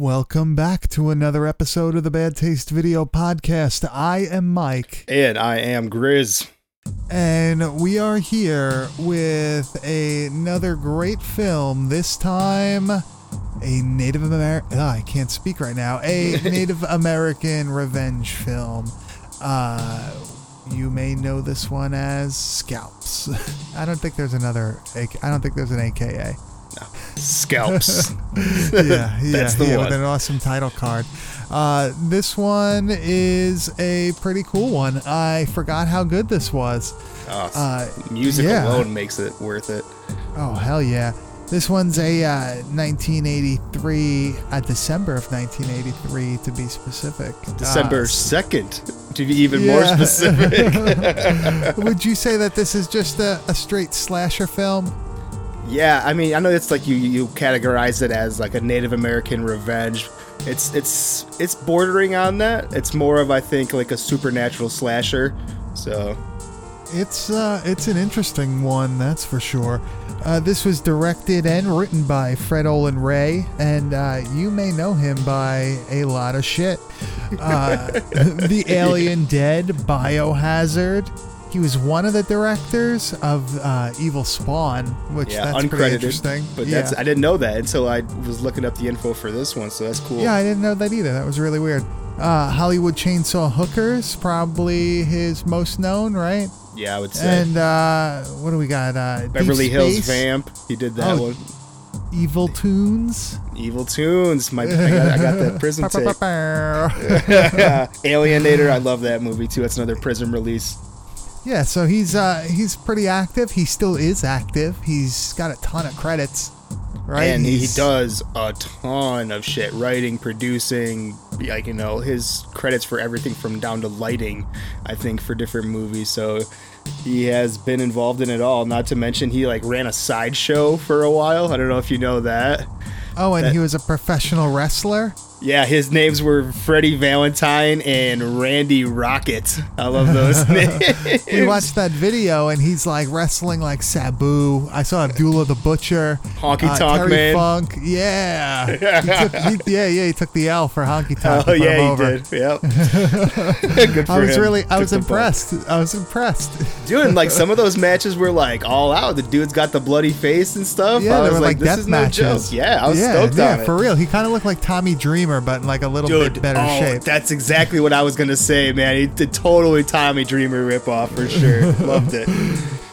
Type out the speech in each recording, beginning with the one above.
Welcome back to another episode of the Bad Taste Video Podcast. I am Mike, And I am Grizz. And we are here with another great film. This time, a Native American. I can't speak right now. A Native American revenge film. Uh, you may know this one as Scalps. I don't think there's another. I don't think there's an AKA. No. Scalps. yeah, yeah, That's the yeah, one. with an awesome title card. Uh, this one is a pretty cool one. I forgot how good this was. Oh, Uh, music yeah. alone makes it worth it. Oh hell yeah! This one's a uh, 1983, uh, December of 1983 to be specific. December Uh, 2nd, to be even more specific. would you say that this is just a, a straight slasher film? yeah, I mean, I know it's like you you categorize it as like a Native American revenge. It's it's it's bordering on that. It's more of I think like a supernatural slasher. So It's uh, it's an interesting one, that's for sure. Uh, this was directed and written by Fred Olen Ray, and uh, you may know him by a lot of shit. Uh, the Alien Dead, Biohazard. He was one of the directors of uh, Evil Spawn, which yeah, that's pretty uncredited. interesting. But yeah. that's I didn't know that until I was looking up the info for this one. So that's cool. yeah, I didn't know that either. That was really weird. Uh, Hollywood Chainsaw Hookers, probably his most known, right? Yeah, I would say. And uh, what do we got? Uh, Deep Beverly Hills Vamp. He did that Oh, one. Evil Toons. Evil Toons. My, I, got, I got that prison tape. Alienator. I love that movie too. That's another prison release. So he's uh, he's pretty active. He still is active. He's got a ton of credits, right? and he, he does a ton of shit writing producing like you know his credits for everything from down to lighting i think for different movies so he has been involved in it all not to mention he like ran a sideshow for a while i don't know if you know that Oh, and that- he was a professional wrestler. Yeah his names were freddie valentine and randy rocket i love those names We watched that video, and he's like wrestling like Sabu. I saw Abdullah the Butcher, Honky uh, Tonk Terry Man. Funk. Yeah, he took, he, yeah, yeah. He took the L for Honky Tonk. oh to put him yeah he over. did yep good for I was him. really, I Took was bump. impressed. I was impressed. Dude, like some of those matches were like all out. The dude's got the bloody face and stuff. Yeah, I they was were like, like this death is matches. no joke. Yeah, I was yeah, stoked yeah, on it. Yeah, for real. He kind of looked like Tommy Dreamer, but in like a little Dude, bit better oh, shape. that's exactly what I was gonna say, man. He did totally Tommy Dreamer ripoff for sure. Loved it.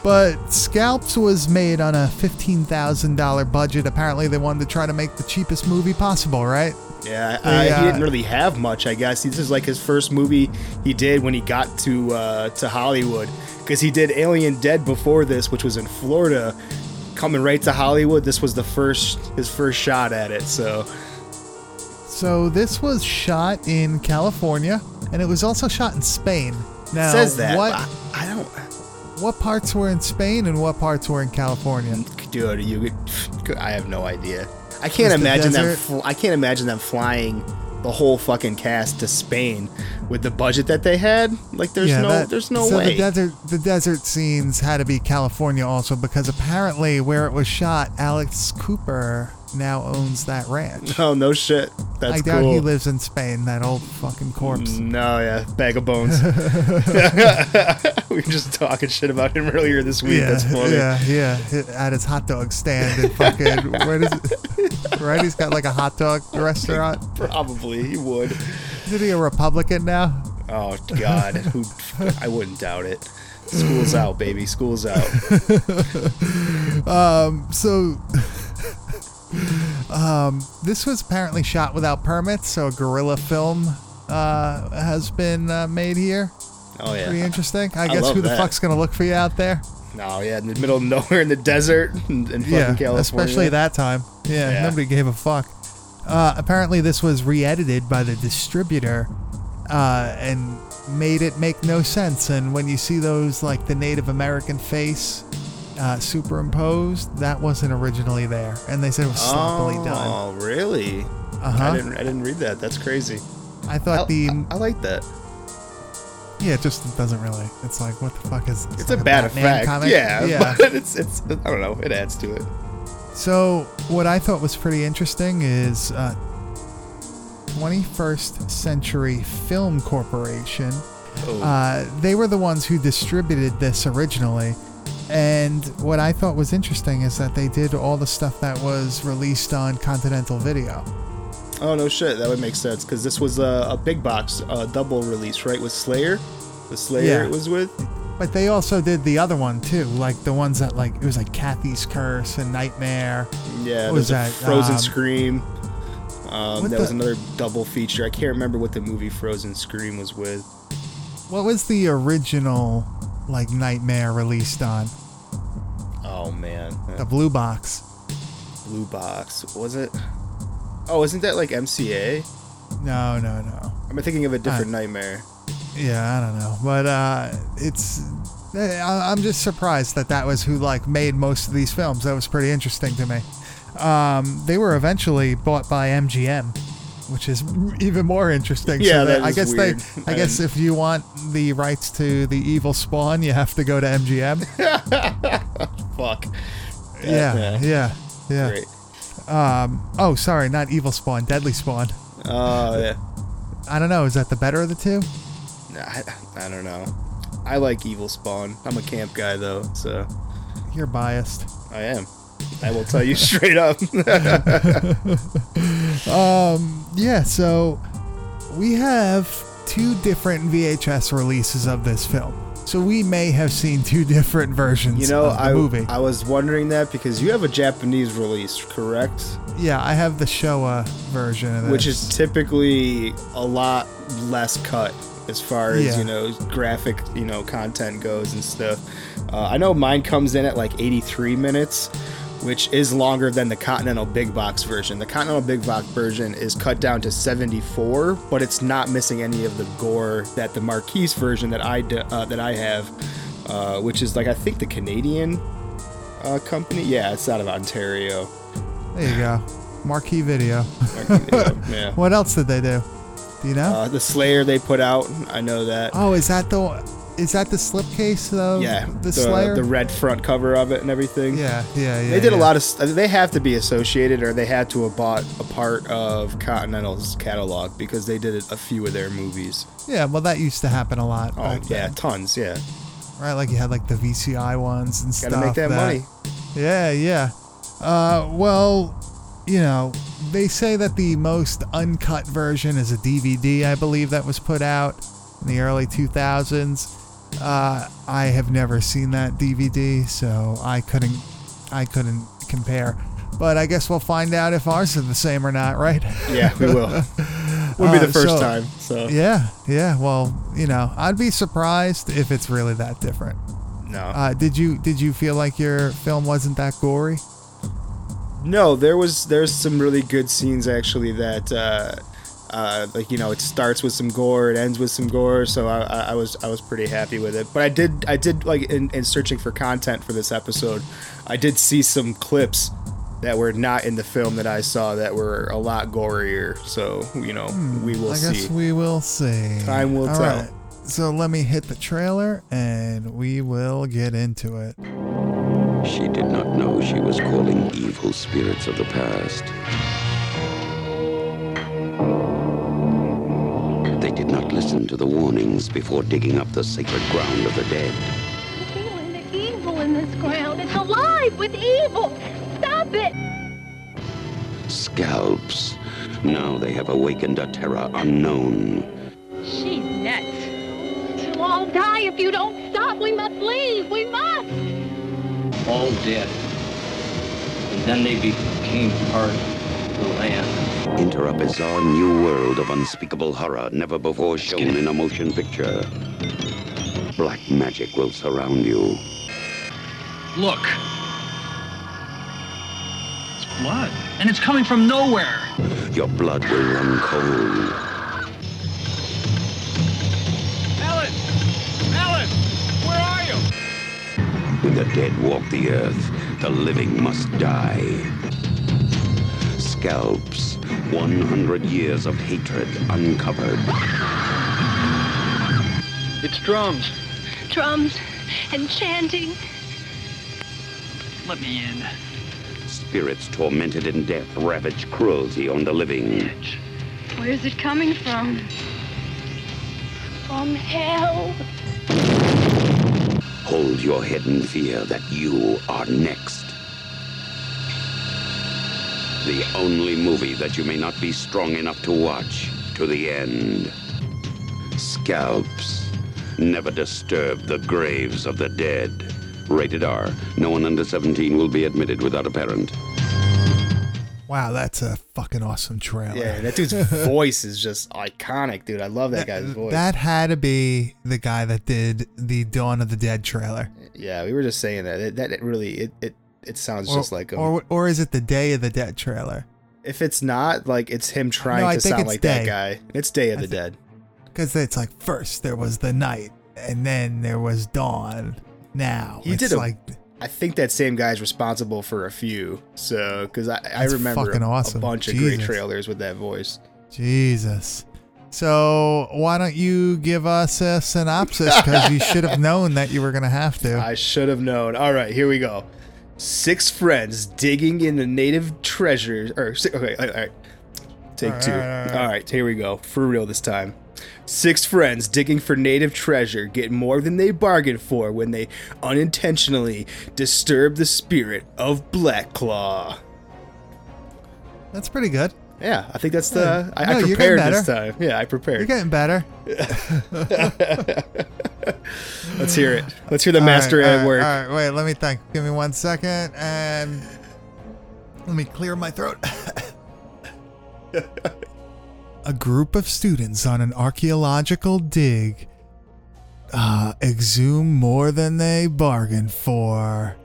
But Scalps was made on a fifteen thousand dollar budget. Apparently, they wanted to try to make the cheapest movie possible, right? Yeah, They, uh, he uh, didn't really have much, I guess. This is like his first movie he did when he got to uh, to Hollywood, because he did Alien Dead before this, which was in Florida. Coming right to Hollywood, this was the first his first shot at it. So So this was shot in California, and it was also shot in Spain. Now, says that. what but I don't. what parts were in Spain and what parts were in California? Dude, you. I have no idea. I can't Was the imagine them. Fl- I can't imagine them flying the whole fucking cast to Spain with the budget that they had. Like, there's no, that- there's no way. so way. the desert, the desert scenes had to be California also because apparently where it was shot, Alice Cooper now owns that ranch. oh no shit. That's I doubt cool. he lives in Spain. That old fucking corpse. No, yeah, bag of bones. we were just talking shit about him earlier this week. yeah, That's funny. yeah, yeah. At his hot dog stand and fucking where does it? Right, he's got like a hot dog restaurant. Probably he would. Is he a Republican now? Oh God, who? I wouldn't doubt it. School's out, baby. School's out. um. So, um, this was apparently shot without permits, so a guerrilla film uh, has been uh, made here. Oh yeah. Pretty interesting. I, guess love who the that. fuck's gonna look for you out there? No, yeah, in the middle of nowhere in the desert in, in fucking yeah, California. especially that time. Yeah, Yeah. nobody gave a fuck. Uh, apparently, this was re-edited by the distributor uh, and made it make no sense. And when you see those, like the Native American face uh, superimposed, that wasn't originally there, and they said it was sloppily done. Oh, really? Uh-huh. I didn't. I didn't read that. That's crazy. I I, thought the I, I like that. yeah, it just doesn't really. It's like what the fuck is? It's like a bad effect. comic? Yeah, yeah. but it's it's. I don't know. It adds to it. So, what I thought was pretty interesting is uh, 21st Century Film Corporation. Oh. Uh, they were the ones who distributed this originally. And what I thought was interesting is that they did all the stuff that was released on Continental Video. oh no shit. That would make sense because this was a, a big box uh, double release, right? With Slayer. The Slayer Yeah. it was with. But they also did the other one too, like the ones that like it was like Cathy's Curse and Nightmare. Yeah, What was that? Frozen Um, Scream. Um, that was another double feature. I can't remember what the movie Frozen Scream was with. What was the original like Nightmare released on? Oh man, The blue box. Blue Box was it? Oh, isn't that like MCA? No, no, no. I'm I thinking of a different Nightmare? Yeah, I don't know, but uh, it's. eh, I- I'm just surprised that that was who like made most of these films. That was pretty interesting to me. Um, they were eventually bought by MGM, which is even more interesting. Yeah, they- that I guess weird. they. I guess if you want the rights to the Evil Spawn, you have to go to MGM. Fuck. yeah, yeah, yeah. Great. Um. Oh, sorry, not Evil Spawn, Deadly Spawn. Oh yeah. I don't know. Is that the better of the two? I, I don't know. I like Evil Spawn. I'm a camp guy though, so You're biased. I am. I will tell you straight up. Um, yeah, so we have two different VHS releases of this film. So we may have seen two different versions you know, of the I movie. I was wondering that because you have a Japanese release, correct? yeah, I have the Showa version. Which is typically a lot less cut as far as Yeah. you know graphic you know content goes and stuff. Uh, I know mine comes in at like 83 minutes, which is longer than the Continental Big Box version. The Continental Big Box version is cut down to 74, but it's not missing any of the gore that the Marquise version that I uh, that I have, uh, which is like I think the Canadian uh, company. Yeah, it's out of Ontario. There you go. Marquee Video. yeah. What else did they do? Do you know? Uh, the Slayer they put out, I know that. oh, is that the is that the slipcase of yeah, the, Slayer? the red front cover of it and everything. yeah, yeah, yeah. They did a lot of. They have to be associated, or they had to have bought a part of Continental's catalog because they did a few of their movies. Yeah, well, that used to happen a lot. Oh back yeah, then, tons. Yeah, right. Like you had like the VCI ones and gotta stuff. make that, money. Yeah, yeah. Uh, well, you know, they say that the most uncut version is a DVD, I believe, that was put out in the early 2000s. Uh, I have never seen that DVD, so I couldn't, I couldn't compare. But I guess we'll find out if ours are the same or not, right? Yeah, we will. Would be Uh, the first so- time. So Yeah, yeah. Well, you know, I'd be surprised if it's really that different. no, Uh, did you did you feel like your film wasn't that gory? no. There was there's some really good scenes actually that. Uh, uh, like you know, it starts with some gore, it ends with some gore, so I, I, I was I was pretty happy with it. But I did I did like in, in searching for content for this episode, I did see some clips that were not in the film that I saw that were a lot gorier. So you know, we will Hmm, I guess see. we will see. Time will All tell. right. So let me hit the trailer and we will get into it. She did not know she was calling evil spirits of the past. Listen to the warnings before digging up the sacred ground of the dead. I'm feeling the evil in this ground. It's alive with evil. Stop it. Scalps. Now they have awakened a terror unknown. She's nuts. You'll all die if you don't stop. We must leave. We must. all dead. And then they became part of the land. Enter a bizarre new world of unspeakable horror never before shown in a motion picture. Black magic will surround you. Look. It's blood. And it's coming from nowhere. your blood will run cold. Ellen! Ellen! Where are you? When the dead walk the earth, the living must die. Scalps, 100 years of hatred uncovered. It's drums. Drums and chanting. Let me in. Spirits tormented in death ravage cruelty on the living. Where's it coming from? From hell. Hold your head in fear that you are next. The only movie that you may not be strong enough to watch to the end. Scalps. Never disturb the graves of the dead. Rated R. No one under 17 will be admitted without a parent. Wow, that's a fucking awesome trailer. Yeah, that dude's voice is just iconic, dude. I love that guy's voice. That had to be the guy that did the Dawn of the Dead trailer. yeah, we were just saying that. It, that it really it, it it sounds Or, just like him. or or is it the Day of the Dead trailer? if it's not, like it's him trying No, to sound like Day. that guy. It's Day of I the Dead. Because it's like first there was the night, and then there was dawn. Now He it's did a- like I think that same guy's responsible for a few. So, because I, I remember fucking a, a awesome. bunch of great trailers with that voice. Jesus. So why don't you give us a synopsis? Because you should have known that you were gonna have to. I should have known. All right, here we go. Six friends digging in the native treasures. Or okay, all right. Take All two. all right, all right. All right, here we go. For real this time. Six friends digging for native treasure get more than they bargained for when they unintentionally disturb the spirit of Black Claw. That's pretty good. Yeah, I think that's the. I, No, I prepared this time. Yeah, I prepared. You're getting better. Let's hear it. Let's hear the All master right, at all right, work. All right, wait. Let me think. Give me one second, and let me clear my throat. a group of students on an archaeological dig uh, exhume more than they bargained for.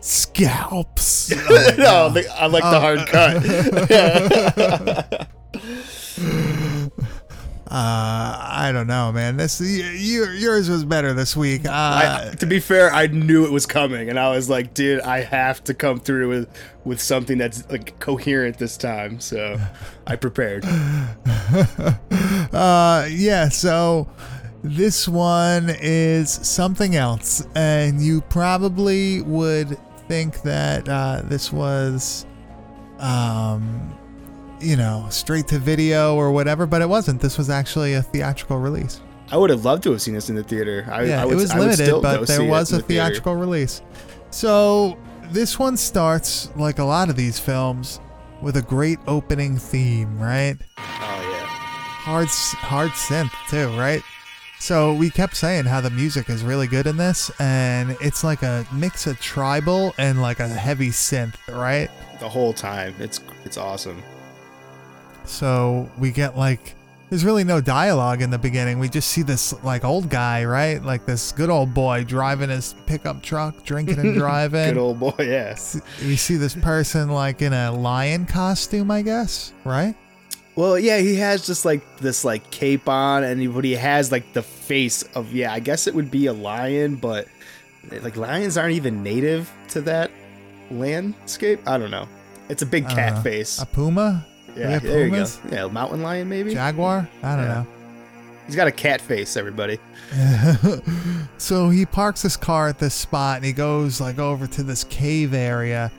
Scalps. Oh, no, the- I like the hard cut. Uh, I don't know, man. This y- your yours was better this week. Uh, I, to be fair, I knew it was coming, and I was like, dude, I have to come through with with something that's like coherent this time. So I prepared. uh, yeah. So this one is something else, and you probably would think that uh, this was, um, you know, straight to video or whatever, but it wasn't. This was actually a theatrical release. I would have loved to have seen this in the theater. I, yeah, I would, it was limited, still but there was a the theater. theatrical release. So this one starts like a lot of these films with a great opening theme, right? Oh yeah. Hard, hard synth too, right? So we kept saying how the music is really good in this, and it's like a mix of tribal and like a heavy synth, right? The whole time, it's it's awesome. So we get like there's really no dialogue in the beginning. We just see this like old guy, right? Like this good old boy driving his pickup truck, drinking and driving. Good old boy, yes. we see this person like in a lion costume, I guess, right? Well, yeah, he has just like this like cape on, and he, but he has like the face of yeah. I guess it would be a lion, but like lions aren't even native to that landscape. I don't know. It's a big uh, cat know. face. A puma? Yeah, there you go. Yeah, mountain lion maybe. Jaguar? I don't Yeah. know. He's got a cat face. Everybody. so he parks his car at this spot and he goes like over to this cave area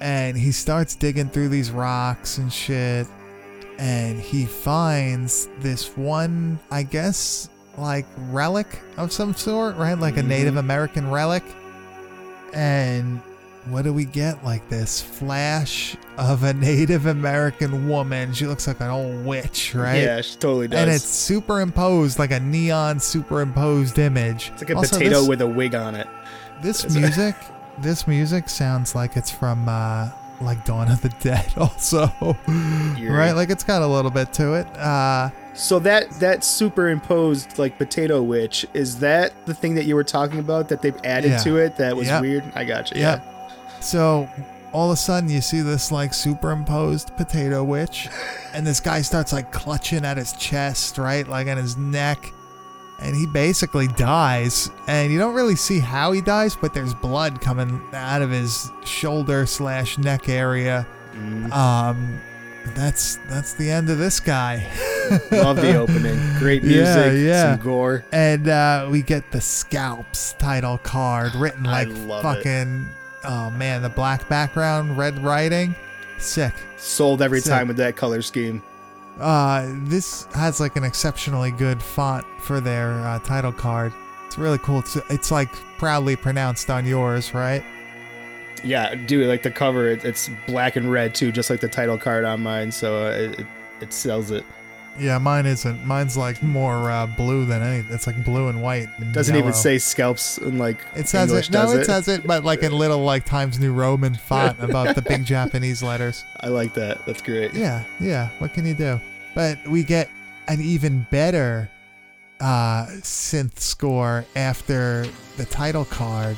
and he starts digging through these rocks and shit and he finds this one i guess like relic of some sort right like a native american relic and what do we get like this flash of a native american woman she looks like an old witch right Yeah, she totally does. and it's superimposed like a neon superimposed image. It's like a Also, potato this, with a wig on it. this music. this music sounds like it's from uh, like Dawn of the Dead, also, right? Like it's got a little bit to it. Uh, So that that superimposed like potato witch is that the thing that you were talking about that they've added Yeah. to it that was Yep. weird? I got you. Yep. Yeah. so all of a sudden you see this like superimposed potato witch, and this guy starts like clutching at his chest, right, like on his neck, and he basically dies. And you don't really see how he dies, but there's blood coming out of his shoulder slash neck area. Um, that's that's the end of this guy. Love the opening. Great music, Yeah, yeah. some gore. and uh, we get the scalps title card written like love it. fucking oh man the black background red writing sick Sold every Sick. time with that color scheme. Uh this has like an exceptionally good font for their uh, title card it's really cool it's, it's like proudly pronounced on yours right Yeah, dude, like the cover, it, it's black and red too, just like the title card on mine. So uh, it, it it sells it. Yeah mine isn't mine's like more uh, blue than any it's like blue and white and Doesn't even say scalps in like it says English, it no does it says it but like in little like times new roman font about the big japanese letters I like that. That's great. Yeah, yeah. What can you do? But we get an even better uh, synth score after the title card.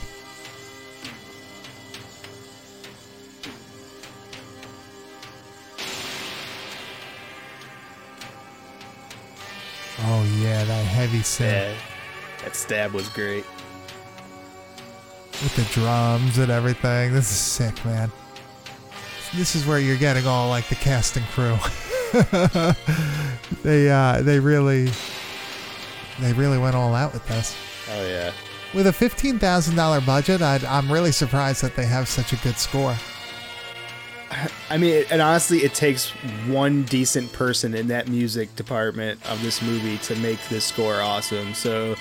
Oh yeah, that heavy set. Yeah, that stab was great. with the drums and everything. This is sick, man. This is where you're getting all like the cast and crew. they uh they really they really went all out with this. Oh yeah. With a fifteen thousand dollar budget, I'd, I'm really surprised that they have such a good score. I mean, and honestly, it takes one decent person in that music department of this movie to make this score awesome. So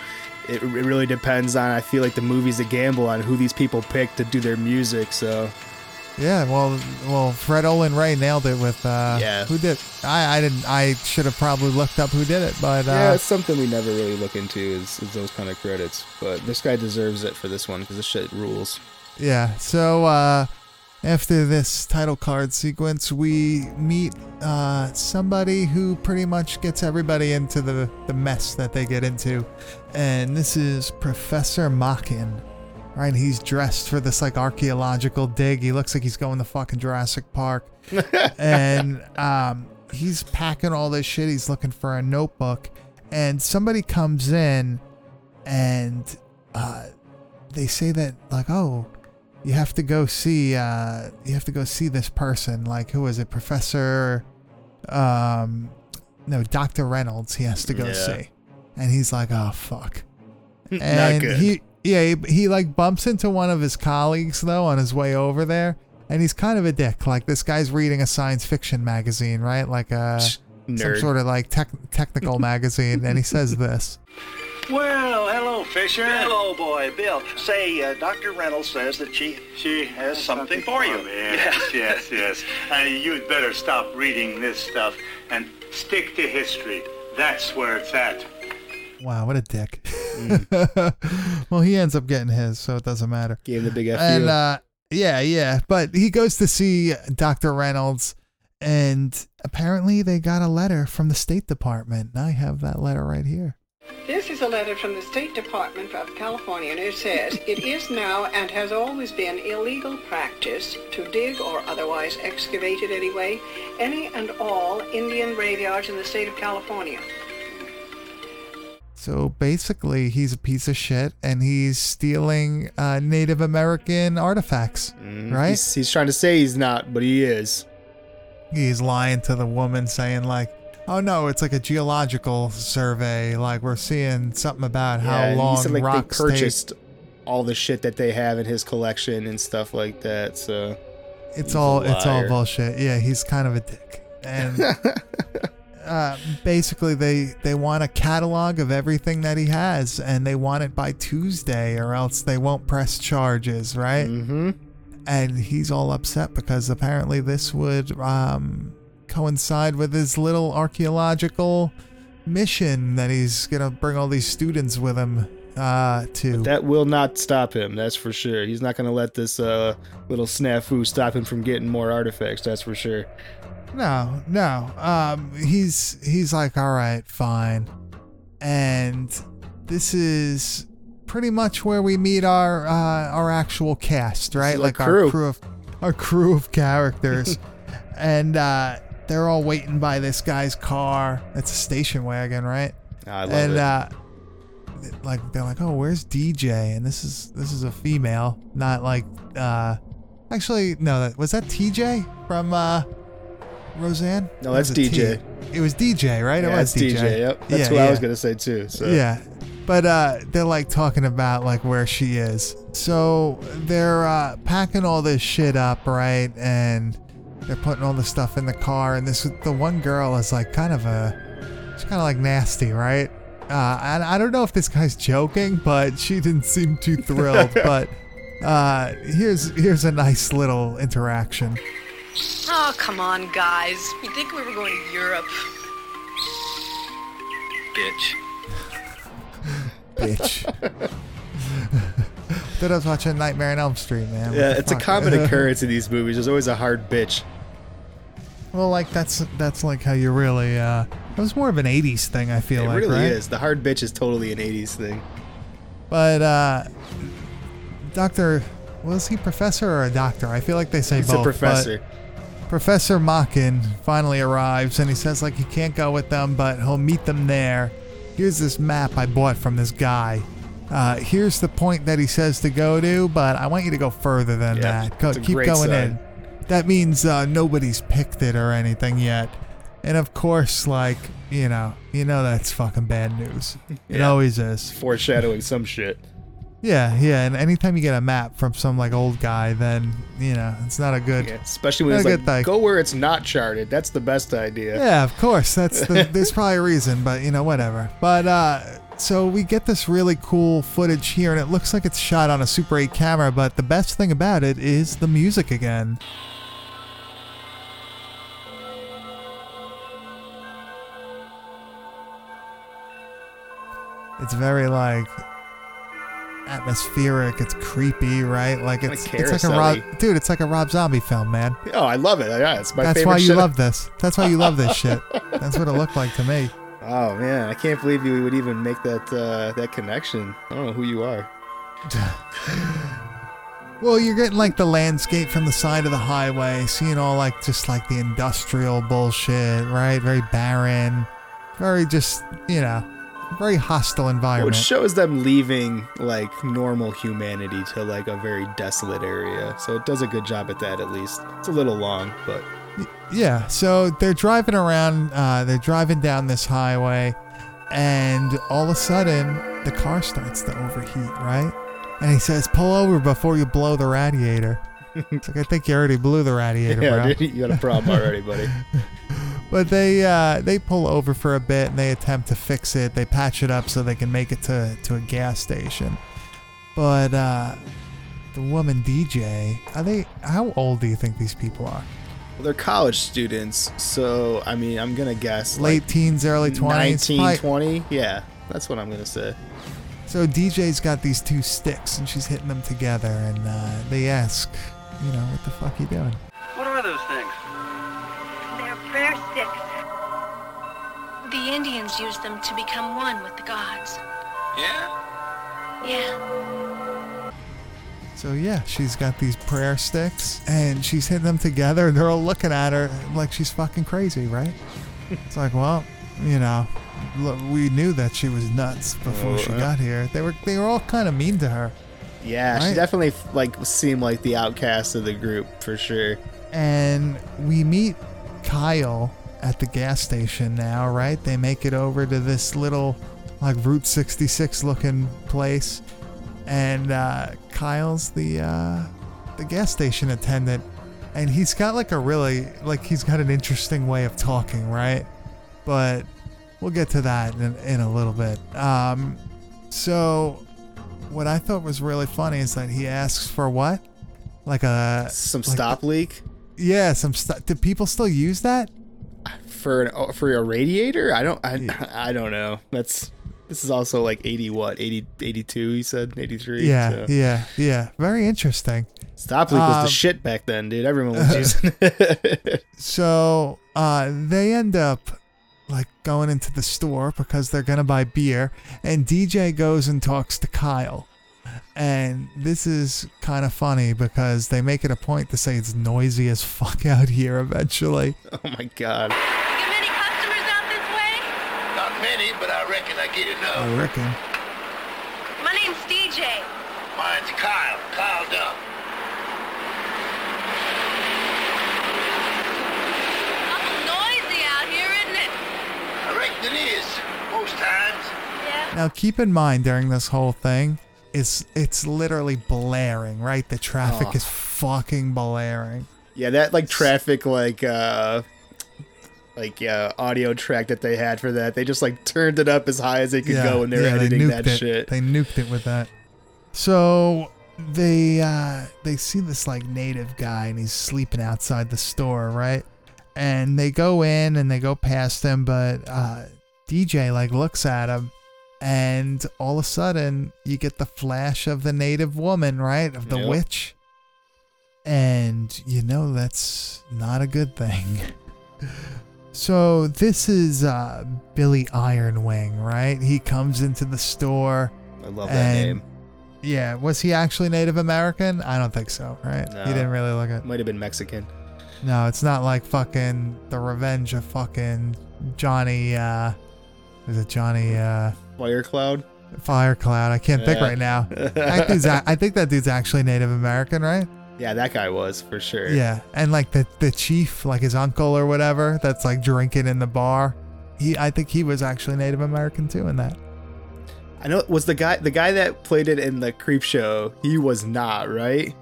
it, it really depends on. I feel like the movie's a gamble on who these people pick to do their music. So Yeah, well, well, Fred Olen Ray nailed it with uh, Yeah. Who did? I I didn't. I should have probably looked up who did it, but uh, yeah, it's something we never really look into is, is those kind of credits. But this guy deserves it for this one because this shit rules. Yeah. So uh, after this title card sequence, we meet uh, somebody who pretty much gets everybody into the, the mess that they get into. And this is Professor Machin. Right? He's dressed for this like archaeological dig. He looks like he's going to fucking Jurassic Park. and um, he's packing all this shit. He's looking for a notebook. And somebody comes in and uh, they say that, like, oh, you have to go see uh you have to go see this person like who is it professor um no dr reynolds he has to go Yeah. see. And he's like oh fuck. And he yeah he, he like bumps into one of his colleagues though on his way over there. And he's kind of a dick. Like this guy's reading a science fiction magazine right? Like a some sort of like tech, technical magazine. And he says this Well, hello, Fisher. Hello, boy, Bill. Say, uh, Dr. Reynolds says that she she has something, for you. Yes, yes, yes. Uh, you'd better stop reading this stuff and stick to history. That's where it's at. wow what a dick well he ends up getting his so it doesn't matter Gave the big F and you. uh yeah yeah but he goes to see dr reynolds and apparently they got a letter from the state department i have that letter right here This is a letter from the State Department of California, and it says, It is now and has always been illegal practice to dig or otherwise excavate in any way any and all Indian graveyards in the state of California. so basically he's a piece of shit and he's stealing uh, native american artifacts right He's, he's trying to say he's not, but he is. he's lying to the woman saying like oh no it's like a geological survey like we're seeing something about how Yeah, and long he said like rocks they take- purchased all the shit that they have in his collection and stuff like that. So It's all it's all bullshit. Yeah, he's kind of a dick. And uh, basically, they they want a catalog of everything that he has, and they want it by Tuesday, or else they won't press charges, right? mm-hmm. And he's all upset because apparently this would um, coincide with his little archaeological mission that he's gonna bring all these students with him uh, to. that will not stop him. That's for sure. He's not gonna let this uh, little snafu stop him from getting more artifacts. That's for sure. No, no. Um, he's he's like, all right, fine. And this is pretty much where we meet our uh, our actual cast, right? like our crew. crew of our crew of characters, and uh, they're all waiting by this guy's car. It's a station wagon, right? I love and it. uh, like they're like, oh, where's DJ? And this is this is a female, not like uh, actually no, that was that TJ from uh, Roseanne. No, that's it T? DJ. It was DJ, right? yeah, it was DJ. DJ. Yep, that's yeah, what I was gonna say too. So Yeah. But uh, they're like talking about like where she is. So they're uh, packing all this shit up, right? And they're putting all the stuff in the car. And this the one girl is like kind of a, she's kind of like nasty, right? Uh, and I don't know if this guy's joking, but she didn't seem too thrilled. but uh, here's here's a nice little interaction. Oh, come on, guys. You think we were going to Europe? Bitch. Bitch. Thought I was watching Nightmare on Elm Street, man. Yeah, it's a common occurrence in these movies. There's always a hard bitch. Well, like that's that's like how you really. uh It was more of an '80s thing. I feel It like, It really right? is. The hard bitch is totally an '80s thing. But uh Doctor, was he professor or a doctor? I feel like they say He's both. a professor. Professor Machin finally arrives, and he says like he can't go with them, but he'll meet them there. Here's this map I bought from this guy. Uh, here's the point that he says to go to, but I want you to go further than Yeah, that. Go, keep going sign. in. That means uh, nobody's picked it or anything yet. And of course, like you know, you know that's fucking bad news. It Yeah. always is. Foreshadowing some shit. Yeah, yeah. And anytime you get a map from some like old guy, then you know it's not a good. Yeah, especially when it's like, thing. go where it's not charted. That's the best idea. Yeah, of course. That's the, there's probably a reason, but you know, whatever. But uh, so we get this really cool footage here, and it looks like it's shot on a Super 8 camera. But the best thing about it is the music again. It's very like atmospheric. It's creepy, right? Like it's it's like a Rob, dude. It's like a Rob Zombie film, man. Oh, I love it. Yeah, it's my That's favorite why you shit. love this. That's why you love this shit. That's what it looked like to me. Oh man, I can't believe you would even make that uh, that connection. I don't know who you are. Well, you're getting like the landscape from the side of the highway, seeing all like just like the industrial bullshit, right? Very barren, very just, you know, very hostile environment. Which shows them leaving like normal humanity to like a very desolate area. So it does a good job at that at least. It's a little long, but Yeah, so they're driving around, uh, they're driving down this highway, and all of a sudden, the car starts to overheat, right? And he says, Pull over before you blow the radiator. it's like, I think you already blew the radiator, yeah, bro. dude, you got a problem already, buddy. But they uh, they pull over for a bit and they attempt to fix it. They patch it up so they can make it to, to a gas station. But uh, the woman DJ, are they? How old do you think these people are? Well, they're college students, so I mean, I'm gonna guess Late like teens, early twenties. 19, 20. Yeah, that's what I'm gonna say. So DJ's got these two sticks and she's hitting them together, and uh, they ask, you know, what the fuck you doing? What are those things? They're prayer sticks. The Indians used them to become one with the gods. Yeah? Yeah. So yeah, she's got these prayer sticks and she's hitting them together. And they're all looking at her like she's fucking crazy, right? it's like, well, you know, we knew that she was nuts before Oh, she yeah. got here. They were they were all kind of mean to her. Yeah, she definitely like seemed like the outcast of the group for sure. And we meet Kyle at the gas station now, right? They make it over to this little like Route 66 looking place. And uh, Kyle's the uh, the gas station attendant and he's got like a really like he's got an interesting way of talking, right? But we'll get to that in, in a little bit. Um, so what I thought was really funny is that he asks for what? Like a Some like- stop leak Yeah, some stuff. Do people still use that? for an oh, for a radiator. I don't I, I don't know. That's this is also like 80 what 80 82 he said 83 Yeah, so. yeah, yeah. Very interesting. stop leak was Um, the shit back then dude everyone was using it So uh, they end up like going into the store because they're gonna buy beer, and DJ goes and talks to Kyle, And this is kind of funny because they make it a point to say it's noisy as fuck out here eventually. Oh my god. Get many customers out this way? Not many, but I reckon I get enough. I reckon. My name's DJ. Mine's Kyle, Kyle Dunn. Noisy out here, isn't it? I reckon it is, most times. Yeah. Now keep in mind during this whole thing, it's it's literally blaring, right? The traffic Oh. is fucking blaring. Yeah, that like traffic like uh like uh audio track that they had for that. They just like turned it up as high as they could go when they were yeah, editing nuked that it. shit. They nuked it with that. So they uh they see this like native guy and he's sleeping outside the store, right? And they go in and they go past him, but uh DJ like looks at him and all of a sudden you get the flash of the native woman, right? Of the Yep. witch. And you know that's not a good thing. So this is uh, Billy Ironwing, right? He comes into the store. I love that name. Yeah, was he actually Native American? I don't think so, right? No. He didn't really look it. Might have been Mexican. No, it's not like fucking the revenge of fucking Johnny. uh Is it Johnny uh Fire Cloud? Firecloud? I can't think right now. That I think that dude's actually Native American, right? Yeah, that guy was for sure. Yeah, and like the the chief, like his uncle or whatever, that's like drinking in the bar. He, I think he was actually Native American too in that. I know was the guy the guy that played it in the creep show, he was not, right?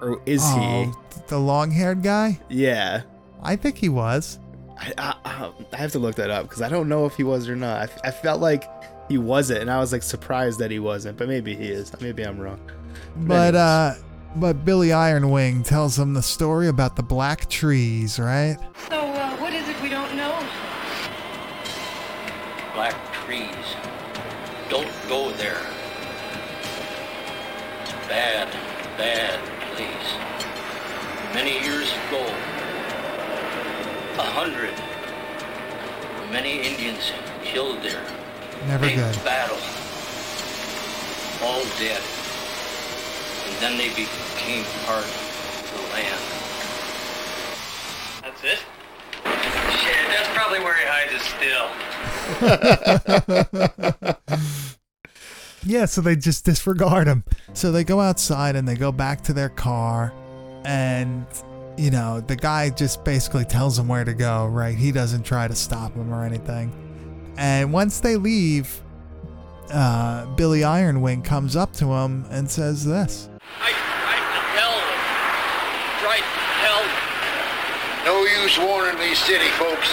Or is Oh, the long-haired guy? Yeah. I think he was. I, I, I have to look that up because I don't know if he was or not. I, I felt like he wasn't, and I was like surprised that he wasn't, but maybe he is. Maybe I'm wrong. But uh, but Billy Ironwing tells him the story about the black trees, right? So, uh, what is it we don't know? Black trees. Don't go there. It's a bad, bad place. Many years ago, a hundred, many Indians killed there. Never Big good. battle. All dead. And then they became part of the land. That's it? Shit, that's probably where he hides his still. Yeah, so they just disregard him. So they go outside and they go back to their car, and you know the guy just basically tells him where to go. Right? He doesn't try to stop him or anything. And once they leave, uh, Billy Ironwing comes up to him and says this. Right, right to hell. Right to hell. No use warning these city folks.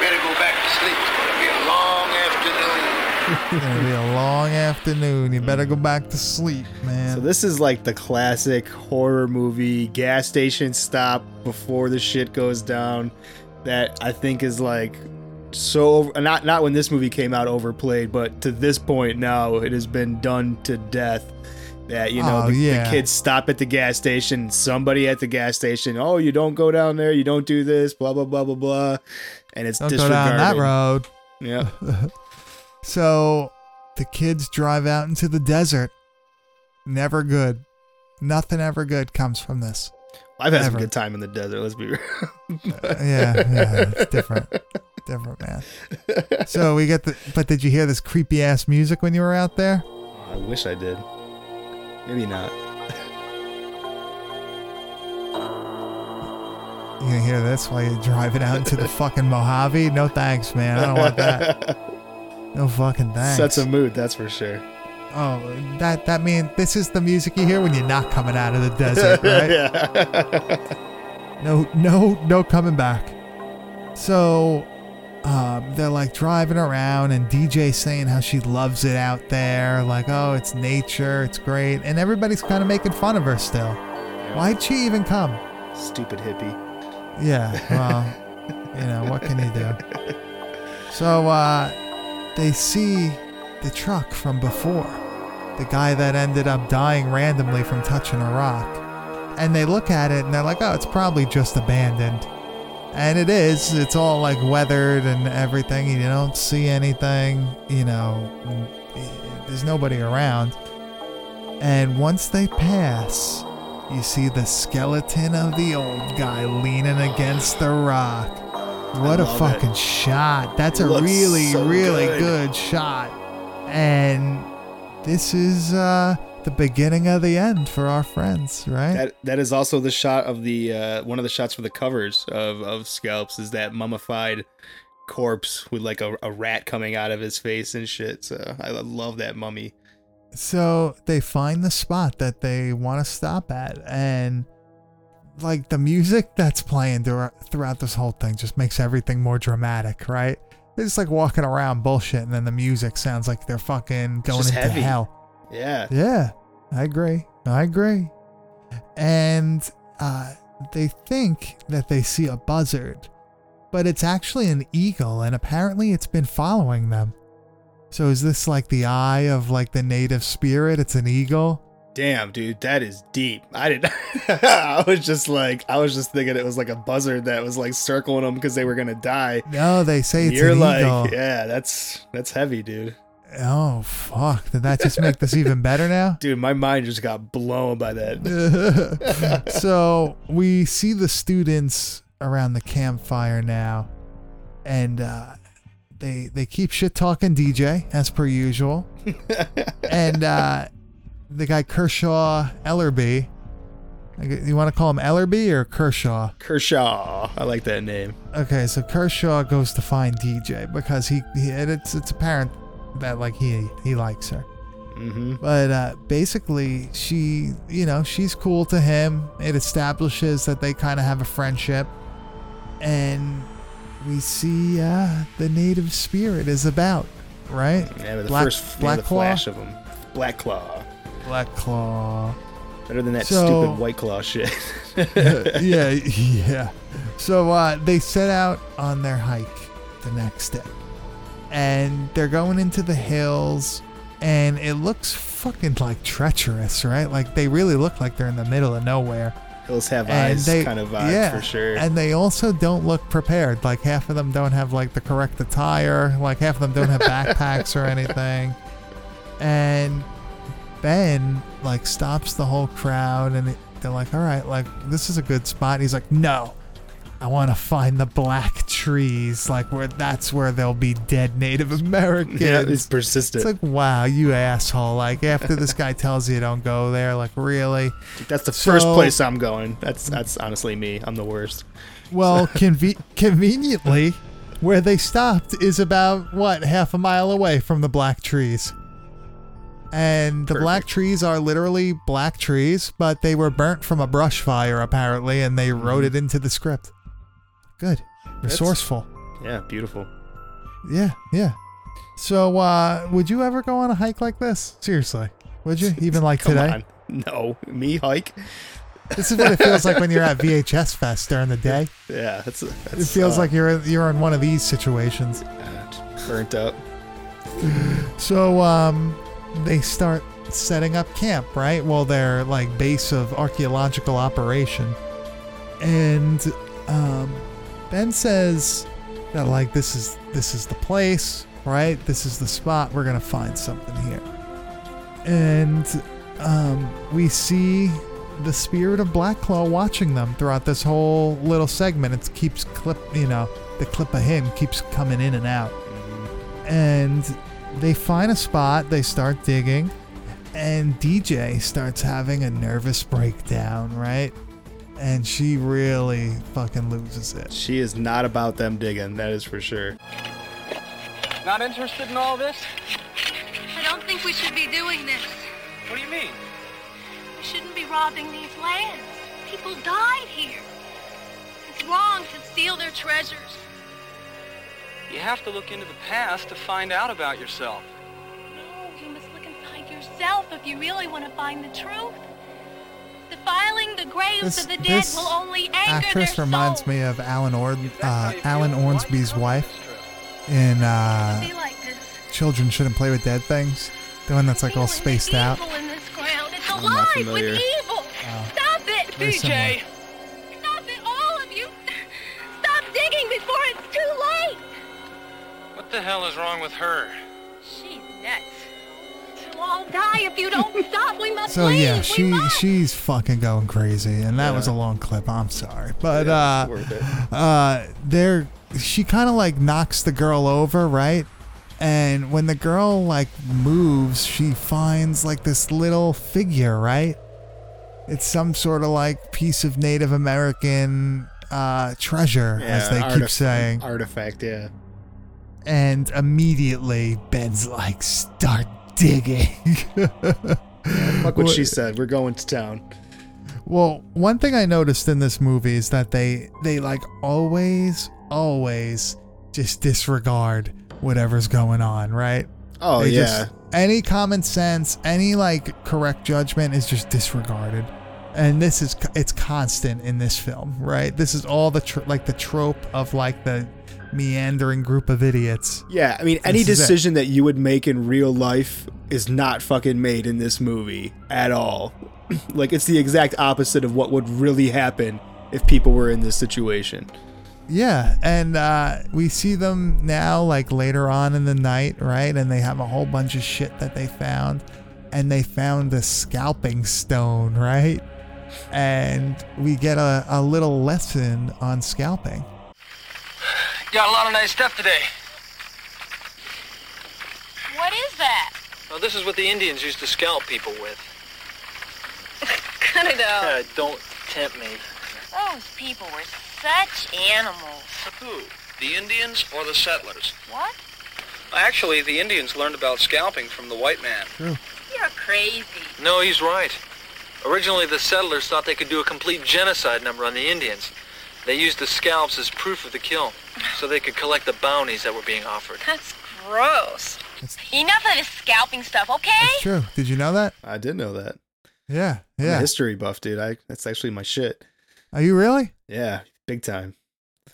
Better go back to sleep. It's gonna be a long afternoon. It's gonna be a long afternoon. You better go back to sleep, man. So this is like the classic horror movie gas station stop before the shit goes down. That I think is like so not not when this movie came out overplayed, but to this point now it has been done to death. That you know Oh, the, the kids stop at the gas station, somebody at the gas station. Oh, you don't go down there, you don't do this, blah blah blah blah blah, and it's Don't go down that road. Yeah. So the kids drive out into the desert. Never good. Nothing ever good comes from this. I've had Ever. some good time in the desert. Let's be real. Uh, yeah, yeah, it's different. Different, man. So we get the. But did you hear this creepy ass music when you were out there? I wish I did. Maybe not. You gonna hear this while you're driving out into the fucking Mojave? No thanks, man. I don't want that. No fucking thanks. Sets a mood, that's for sure. Oh, that that means this is the music you hear when you're not coming out of the desert, right? yeah. No, no, no coming back. So, um, they're like driving around, and DJ saying how she loves it out there. Like, oh, it's nature, it's great, and everybody's kind of making fun of her still. Why'd she even come? Stupid hippie. Yeah, well, you know what can you do? So, uh, they see the truck from before, the guy that ended up dying randomly from touching a rock, and they look at it and they're like, oh, it's probably just abandoned. And it is. It's all like weathered and everything. You don't see anything. You know, there's nobody around. And once they pass, you see the skeleton of the old guy leaning against the rock. What a fucking it. shot. That's a really, so really good. good shot. And this is uh, the beginning of the end for our friends, right? That that is also the shot of the uh, one of the shots for the covers of of scalps is that mummified corpse with like a, a rat coming out of his face and shit. So I love that mummy. So they find the spot that they want to stop at, and like the music that's playing throughout this whole thing just makes everything more dramatic, right? They're just like walking around bullshit, and then the music sounds like they're fucking going into heavy. hell. Yeah. Yeah, I agree. I agree. And uh, they think that they see a buzzard, but it's actually an eagle, and apparently it's been following them. So is this like the eye of like the native spirit? It's an eagle. Damn, dude, that is deep. I didn't. I was just like, I was just thinking it was like a buzzard that was like circling them because they were gonna die. No, they say it's You're like, eagle. yeah, that's that's heavy, dude. Oh fuck! Did that just make this even better now? Dude, my mind just got blown by that. so we see the students around the campfire now, and uh, they they keep shit talking DJ as per usual, and uh, the guy Kershaw Ellerby. You want to call him Ellerby or Kershaw? Kershaw, I like that name. Okay, so Kershaw goes to find DJ because he, he and it's it's apparent that like he he likes her. Mm-hmm. But uh, basically, she, you know, she's cool to him. It establishes that they kind of have a friendship. And we see uh, the native spirit is about, right? Yeah, but the Black, first yeah, Black the Claw? flash of him, Black Claw, Black Claw. better than that So- stupid White Claw shit. yeah, yeah. So uh, they set out on their hike the next day. And they're going into the hills, and it looks fucking like treacherous, right? Like they really look like they're in the middle of nowhere. Hills have And eyes, they- kind of vibe yeah, for sure. And they also don't look prepared. Like half of them don't have like the correct attire. Like half of them don't have backpacks or anything. And Ben like stops the whole crowd, and it, they're like, "All right, like this is a good spot." And he's like, "No, I want to find the black trees. Like where that's where there'll be dead Native Americans." yeah, it's persistent. It's like, wow, you asshole. Like, after this guy tells you don't go there, like, really? that's the first place I'm going. That's that's honestly me. I'm the worst. Well, conve- conveniently, where they stopped is about, what, half a mile away from the black trees. And the black trees are literally black trees, but they were burnt from a brush fire, apparently, and they wrote it into the script. Good. Resourceful. Yeah, beautiful. Yeah, yeah. So, uh, would you ever go on a hike like this? Seriously. Would you? Even like today? on. No, me hike. This is what it feels like when you're at VHS Fest during the day. Yeah, that's, that's It feels uh, like you're you're in one of these situations. burnt up. So um, they start setting up camp, right? Well, their like base of archaeological operation, and um, Ben says that like this is this is the place, right? This is the spot. We're gonna find something here, and um, we see the spirit of Black Claw watching them throughout this whole little segment. It keeps clip, you know, the clip of him keeps coming in and out and they find a spot they start digging and dj starts having a nervous breakdown right and she really fucking loses it She is not about them digging. That is for sure. Not interested in all this? I don't think we should be doing this. What do you mean? We shouldn't be robbing these lands. People died here. It's wrong to steal their treasures. You have to look into the past to find out about yourself. No, you must look inside yourself if you really want to find the truth. Defiling the graves This- of the dead this will only anger actress their reminds me of alan Ord, uh, Alan Ormsby's wife in uh, like children shouldn't play with dead things the one that's like all spaced out in this ground. It's I'm alive familiar. with evil. Oh. Stop it, Very. DJ. Stop it, all of you. Stop digging before it's too late. What the hell is wrong with her? She's nuts. Too long all die if you don't stop. We must So leave. yeah, she she's fucking going crazy, and that was a long clip. I'm sorry, but Yeah, uh, worth it. uh, there she kind of like knocks the girl over, right? And when the girl like moves, she finds like this little figure, right? It's some sort of like piece of Native American uh, treasure, as they keep artif- saying. Artifact, yeah. And immediately Ben's like, start digging. Fuck what she said. We're going to town. Well, one thing I noticed in this movie is that they they like always always just disregard whatever's going on, right? Oh, They yeah. just- any common sense, any like correct judgment is just disregarded. And this is it's constant in this film, right? This is all the tr- like the trope of like the meandering group of idiots. Yeah, I mean, any This is it. decision that you would make in real life is not fucking made in this movie at all. like, it's the exact opposite of what would really happen if people were in this situation. Yeah, and uh, we see them now, like later on in the night, right? And they have a whole bunch of shit that they found, and they found a scalping stone, right? And we get a, a little lesson on scalping. Got a lot of nice stuff today. What is that? Well, this is what the Indians used to scalp people with. Cut it out. Uh, don't tempt me. Those people were such animals. Who? The Indians or the settlers? What? Actually, the Indians learned about scalping from the white man. You're crazy. No, he's right. Originally, the settlers thought they could do a complete genocide number on the Indians. They used the scalps as proof of the kill, so they could collect the bounties that were being offered. That's gross. Enough of this scalping stuff, okay? It's true. Did you know that? I did know that. Yeah, I'm a yeah. history buff, dude. I That's actually my shit. Are you really? Yeah, big time.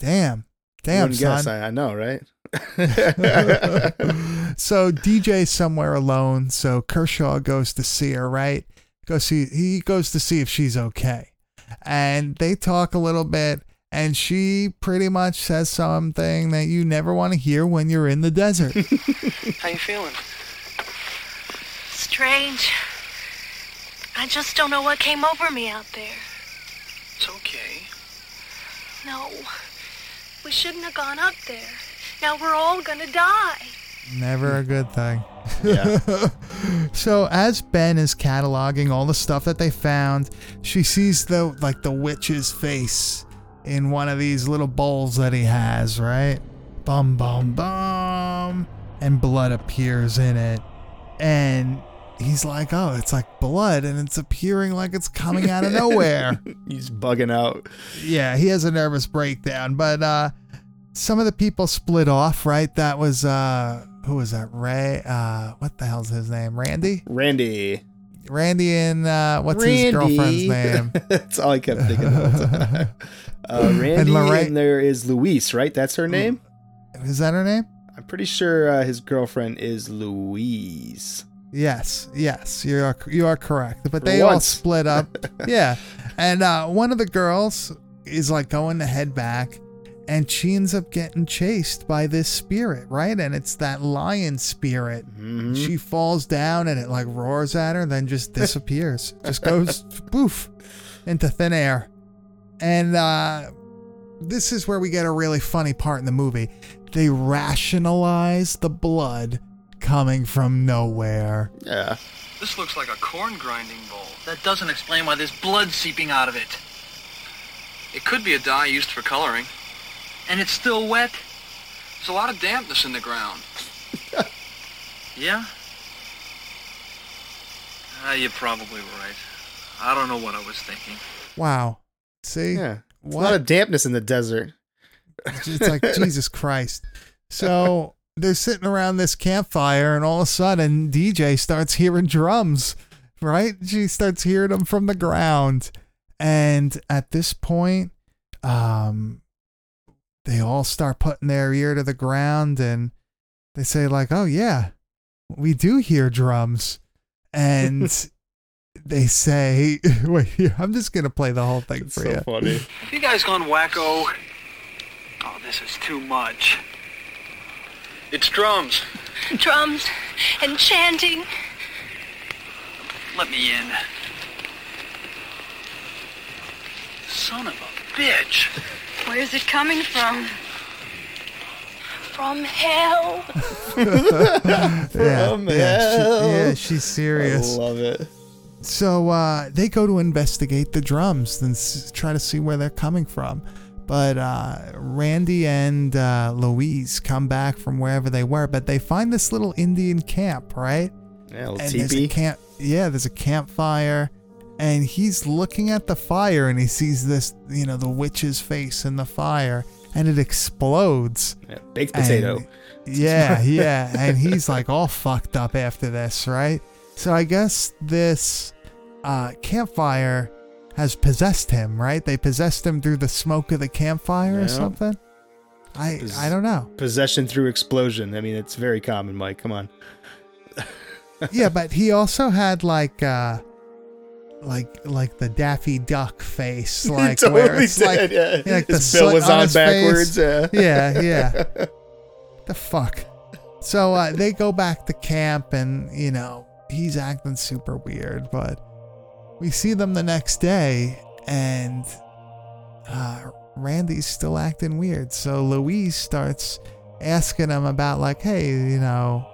Damn, damn, wouldn't guess. I, I know, right? so DJ's somewhere alone. So Kershaw goes to see her, right? Go see. He goes to see if she's okay, and they talk a little bit. And she pretty much says something that you never want to hear when you're in the desert. How you feeling? Strange. I just don't know what came over me out there. It's okay. No. We shouldn't have gone up there. Now we're all gonna die. Never a good thing. Yeah. so as Ben is cataloging all the stuff that they found, she sees the like the witch's face in one of these little bowls that he has, right? Bum bum bum and blood appears in it. And he's like, "Oh, it's like blood and it's appearing like it's coming out of nowhere." He's bugging out. yeah, he has a nervous breakdown. But uh some of the people split off, right? That was uh who was that? Ray uh what the hell's his name? Randy? Randy. Randy and uh what's his girlfriend's name? That's all I kept thinking of. uh, Randy, Lorraine- and there is Luis, right? That's her name? Is that her name? I'm pretty sure uh, his girlfriend is Louise. Yes, yes, you are you are correct. But For they all split up. yeah. And uh one of the girls is like going to head back and she ends up getting chased by this spirit, right? And it's that lion spirit. Mm-hmm. She falls down and it like roars at her, then just disappears. just goes poof into thin air. And uh this is where we get a really funny part in the movie. They rationalize the blood coming from nowhere. Yeah. This looks like a corn grinding bowl. That doesn't explain why there's blood seeping out of it. It could be a dye used for coloring. And it's still wet. There's a lot of dampness in the ground. yeah? Ah, you're probably right. I don't know what I was thinking. Wow. See? Yeah. It's a lot of dampness in the desert. It's like Jesus Christ. So they're sitting around this campfire, and all of a sudden, DJ starts hearing drums. Right? She starts hearing them from the ground, and at this point, um, they all start putting their ear to the ground, and they say like, "Oh yeah, we do hear drums," and. They say, "Wait, here, I'm just gonna play the whole thing for so you." funny. Have you guys gone wacko? Oh, this is too much. It's drums. Drums and chanting. Let me in. Son of a bitch. Where's it coming from? From hell. yeah, From yeah, she- yeah, she's serious. I love it. So uh, they go to investigate the drums and s- try to see where they're coming from. But uh, Randy and uh, Louise come back from wherever they were, but they find this little Indian camp, right? Yeah, a little and there's a teepee. camp. Yeah, there's a campfire, and he's looking at the fire, and he sees this, you know, the witch's face in the fire, and it explodes. Yeah, baked potato. And- yeah, yeah, and he's like all fucked up after this, right? So I guess this uh, campfire has possessed him, right? They possessed him through the smoke of the campfire Yeah. or something. I Pos- I don't know. Possession through explosion. I mean, it's very common, Mike. Come on. yeah, but he also had like uh like like the Daffy Duck face, like where totally it's like, did, yeah. like His the bill was on his backwards, face. yeah. yeah, yeah. the fuck. So uh, they go back to camp, and you know he's acting super weird, but we see them the next day, and uh, Randy's still acting weird. So Louise starts asking him about like, hey, you know,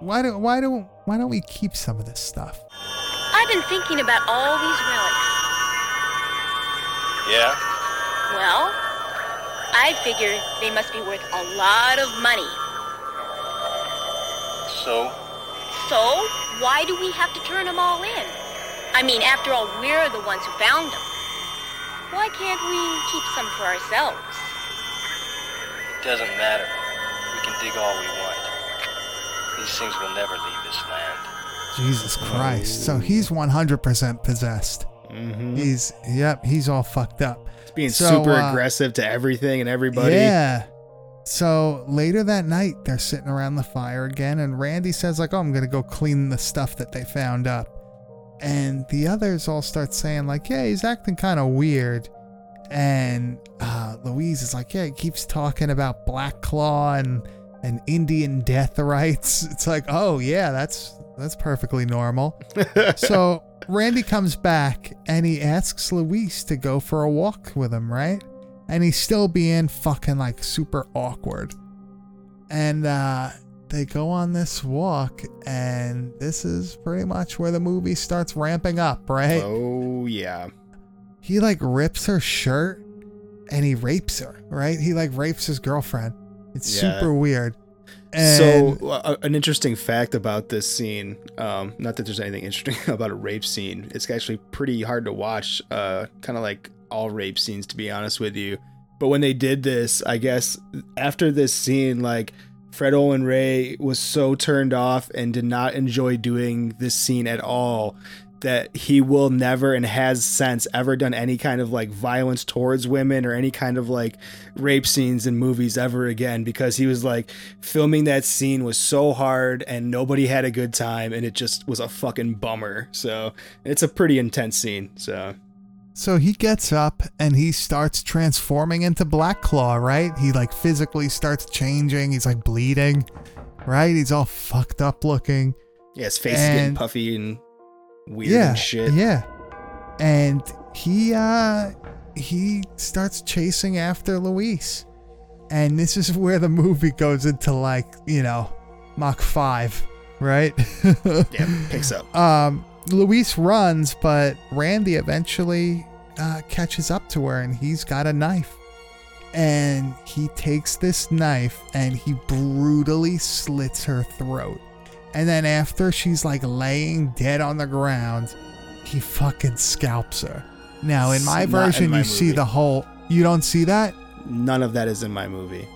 why don't why don't why don't we keep some of this stuff? I've been thinking about all these relics. Yeah? Well, I figure they must be worth a lot of money. So? So, why do we have to turn them all in? I mean, after all, we're the ones who found them. Why can't we keep some for ourselves? It doesn't matter. We can dig all we want. These things will never leave this land. Jesus Christ! So he's 100% possessed. Mhm. He's yep, he's all fucked up. He's being So, super uh, aggressive to everything and everybody. Yeah. So later that night, they're sitting around the fire again, and Randy says, like, oh, I'm going to go clean the stuff that they found up. And the others all start saying, like, yeah, he's acting kind of weird. And uh, Louise is like, yeah, he keeps talking about Black Claw and, and Indian death rites. It's like, oh, yeah, that's that's perfectly normal. so Randy comes back and he asks Louise to go for a walk with him, right? And he's still being fucking like super awkward. And uh they go on this walk and this is pretty much where the movie starts ramping up, right? Oh yeah. He like rips her shirt and he rapes her, right? He like rapes his girlfriend. It's Yeah. super weird. And so uh, an interesting fact about this scene, um, not that there's anything interesting about a rape scene. It's actually pretty hard to watch, uh, kind of like all rape scenes, to be honest with you. But when they did this, I guess after this scene, like Fred Olen Ray was so turned off and did not enjoy doing this scene at all that he will never and has since ever done any kind of like violence towards women or any kind of like rape scenes in movies ever again because he was like filming that scene was so hard and nobody had a good time and it just was a fucking bummer. So it's a pretty intense scene. So So he gets up and he starts transforming into Black Claw, right? He like physically starts changing. He's like bleeding, right? He's all fucked up looking. yeah, his face is getting puffy and weird yeah, and shit. Yeah. And he uh he starts chasing after Louise. And this is where the movie goes into like, you know, Mach 5, right? Yeah, picks up. Um, Louise runs, but Randy eventually uh, catches up to her, and he's got a knife. And he takes this knife and he brutally slits her throat. And then after she's like laying dead on the ground, he fucking scalps her. Now, in my It's not in version, my you see the whole. You don't see that? None of that is in my movie.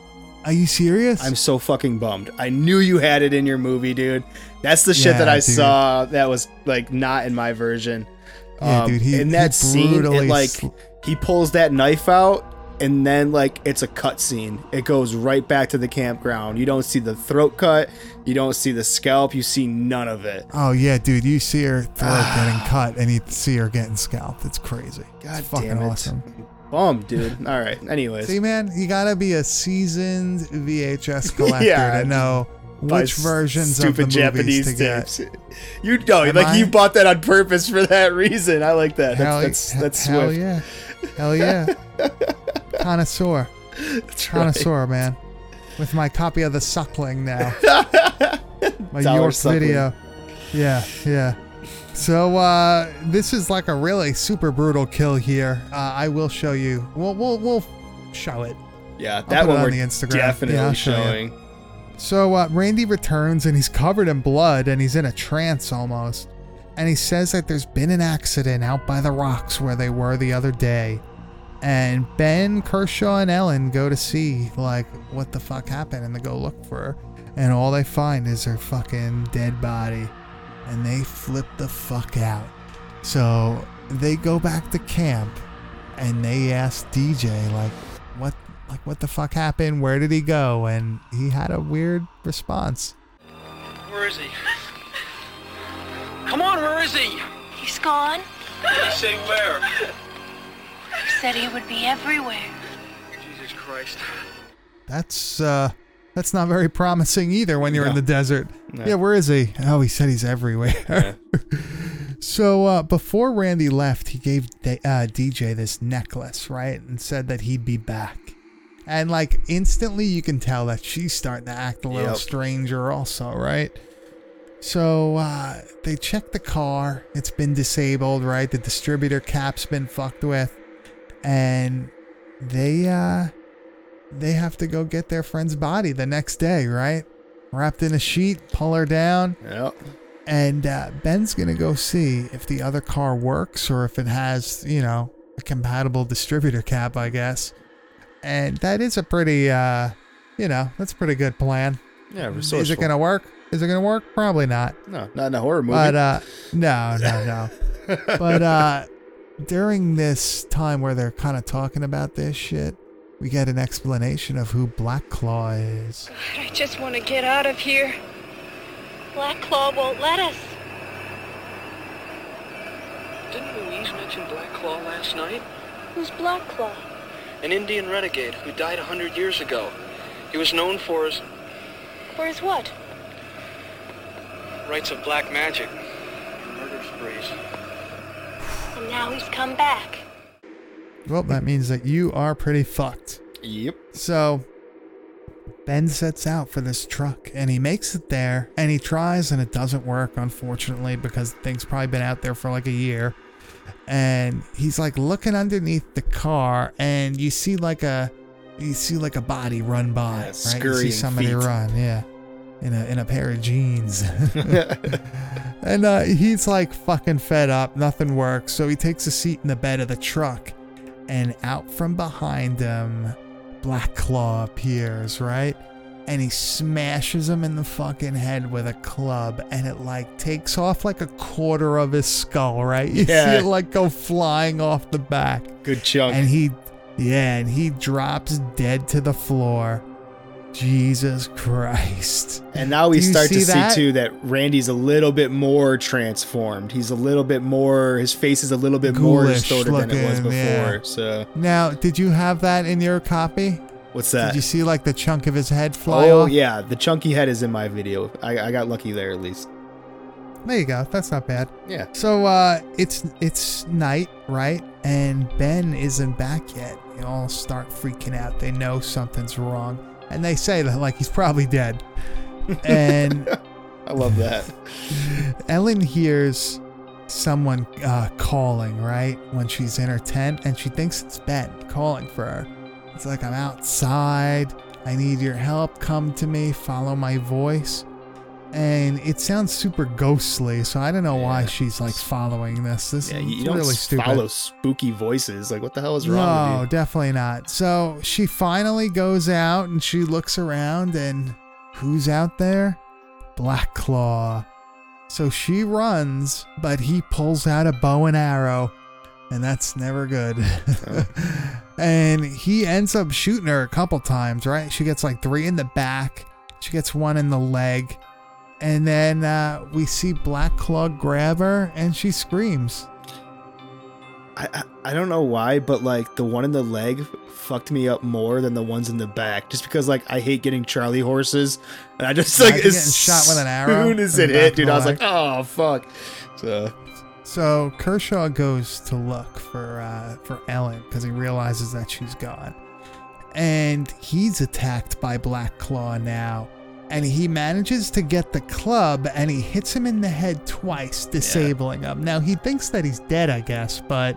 Are you serious? I'm so fucking bummed. I knew you had it in your movie, dude. That's the shit that I dude. saw that was like not in my version. Um, Yeah, dude, he- in that he scene, it like sl- he pulls that knife out, and then like it's a cut scene. It goes right back to the campground. You don't see the throat cut. You don't see the scalp. You see none of it. Oh yeah, dude, you see her throat getting cut, and you see her getting scalped. It's crazy. God it's fucking damn it. awesome. Bummed, dude. All right. Anyways, See, man, you gotta be a seasoned VHS collector Yeah, to know which versions of the stupid movies Japanese to get. tapes. You know, Am like I? you bought that on purpose for that reason. I like that. Hell, That's that's, that's hell swift. yeah, hell yeah, connoisseur, right. connoisseur, man. With my copy of the Suckling now, my Dollar York Suckling. video. Yeah, yeah. So uh, this is like a really super brutal kill here. Uh, I will show you. We'll we'll we'll show it. Yeah, that one on we're the Instagram. definitely Yeah, you. showing. So uh, Randy returns and he's covered in blood and he's in a trance almost. And he says that there's been an accident out by the rocks where they were the other day. And Ben, Kershaw, and Ellen go to see, like, what the fuck happened and they go look for her. And all they find is her fucking dead body. And they flip the fuck out. So they go back to camp and they ask DJ, like, what like what the fuck happened? Where did he go? And he had a weird response. Where is he? Come on, where is he? He's gone. He say where? He said he would be everywhere. Jesus Christ. That's uh that's not very promising either when you're in the desert. No. Yeah, where is he? Oh, he said he's everywhere. so uh, before Randy left, he gave D- uh, DJ this necklace, right, and said that he'd be back. And like instantly, you can tell that she's starting to act a little Yep. stranger, also, right? So uh, they check the car. It's been disabled, right? The distributor cap's been fucked with, and they uh, they have to go get their friend's body the next day, right? Wrapped in a sheet, pull her down, Yep. and uh, Ben's gonna go see if the other car works or if it has, you know, a compatible distributor cap, I guess. And that is a pretty, uh, you know, that's a pretty good plan. Yeah, Is it gonna work? Is it gonna work? Probably not. No, not in a horror movie. But uh, no, no, no. but uh, during this time where they're kind of talking about this shit, we get an explanation of who Black Claw is. God, I just want to get out of here. Black Claw won't let us. Didn't Louise mention Black Claw last night? Who's Black Claw? An Indian renegade who died a hundred years ago. He was known for his For his what? Rites of black magic, and murder sprees. And now he's come back. Well, that means that you are pretty fucked. Yep. So Ben sets out for this truck and he makes it there and he tries and it doesn't work, unfortunately, because the thing's probably been out there for like a year. And he's like looking underneath the car and you see like a you see like a body run by. right? You see scurrying somebody feet. run, yeah. In a in a pair of jeans. and uh, he's like fucking fed up, nothing works. So he takes a seat in the bed of the truck and out from behind him, Black Claw appears, right? And he smashes him in the fucking head with a club, and it like takes off like a quarter of his skull, right? You Yeah. see it like go flying off the back. Good chunk. And he, yeah, and he drops dead to the floor. Jesus Christ. And now we start to see see too that Randy's a little bit more transformed. He's a little bit more. His face is a little bit more Ghoulish distorted than it was before. yeah. So Now, did you have that in your copy? what's that? Did you see like the chunk of his head fly oh off? yeah, the chunky head is in my video. I, I got lucky there at least. There you go. That's not bad. Yeah. So uh it's it's night, right? And Ben isn't back yet. They all start freaking out. They know something's wrong. And they say that like he's probably dead. And I love that. Ellen hears someone uh, calling, right? When she's in her tent and she thinks it's Ben calling for her. It's like, I'm outside. I need your help. Come to me. Follow my voice. And it sounds super ghostly, so I don't know why she's like following this. This Yeah, is you, don't really stupid. follow spooky voices. Like what the hell is wrong No, with you? definitely not. So she finally goes out and she looks around, and who's out there? Black Claw. So she runs, but he pulls out a bow and arrow, and that's never good. Oh. and he ends up shooting her a couple times, right? She gets like three in the back, she gets one in the leg. And then uh, we see Black Claw grab her and she screams. I, I I don't know why, but like the one in the leg fucked me up more than the ones in the back, just because like I hate getting Charlie horses, and I just like Imagine as getting shot with an arrow soon as it hit, dude, I was like, oh fuck. So So Kershaw goes to look for uh, for Ellen because he realizes that she's gone, and he's attacked by Black Claw now. And he manages to get the club, and he hits him in the head twice, disabling him. Now he thinks that he's dead, I guess, but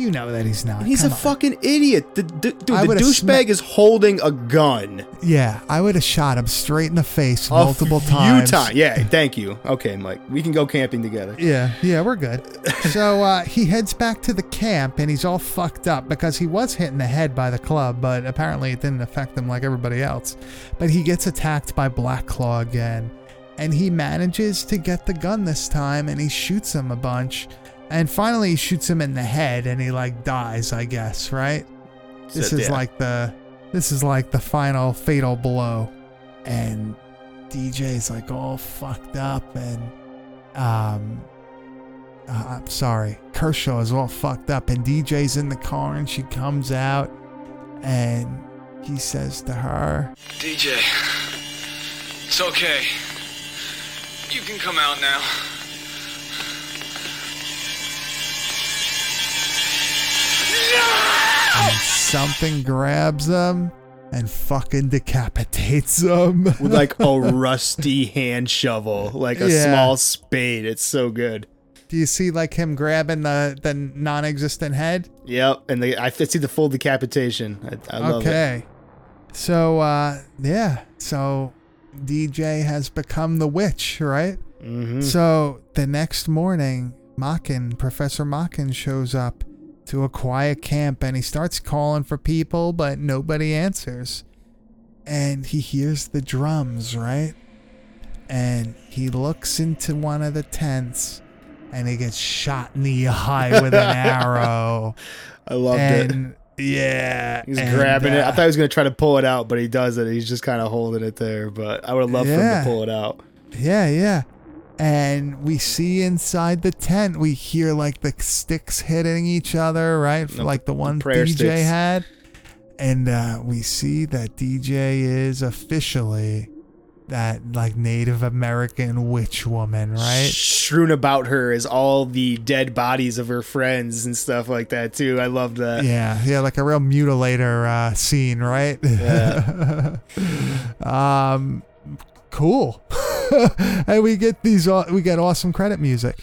you know that he's not. he's Come a on. fucking idiot. The, the, dude, I the would've douchebag is holding a gun. Yeah, I would have shot him straight in the face multiple times. ti- Yeah, thank you. Okay, Mike, we can go camping together. Yeah, yeah, we're good. so uh, he heads back to the camp and he's all fucked up because he was hit in the head by the club, but apparently it didn't affect him like everybody else. But he gets attacked by Black Claw again, and he manages to get the gun this time and he shoots him a bunch. And finally, he shoots him in the head and he like dies, I guess, right? This So, is yeah. like the this is like the final fatal blow. And DJ's like all fucked up and um uh, I'm sorry. Kershaw is all fucked up and DJ's in the car and she comes out and he says to her, DJ, it's okay. You can come out now. And something grabs him and fucking decapitates him. With like a rusty hand shovel, like a Yeah. small spade. It's so good. Do you see like him grabbing the the non-existent head? Yep, and the, I see the full decapitation. I, I love it. okay. So uh yeah, so DJ has become the witch, right? Mhm. So the next morning, Makin, Professor Makin shows up to a quiet camp and he starts calling for people, but nobody answers. And he hears the drums, right? And he looks into one of the tents and he gets shot in the eye with an arrow. I loved it. Yeah. He's and, grabbing it. I uh, thought he was gonna try to pull it out, but he doesn't. He's just kind of holding it there. But I would have loved for him to pull it out. Yeah, yeah. And we see inside the tent, we hear like the sticks hitting each other, right? The- like the the one prayer DJ sticks. had. And uh, we see that DJ is officially that like Native American witch woman, right? Strewn about her is all the dead bodies of her friends and stuff like that too. I loved that. Yeah, yeah, like a real mutilator uh, scene, right? Yeah. um, cool. and we get these, aw- we get awesome credit music.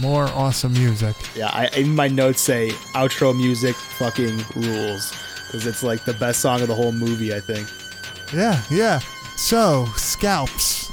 More awesome music. Yeah, I in my notes say outro music fucking rules because it's like the best song of the whole movie. I think. Yeah, yeah. So, scalps.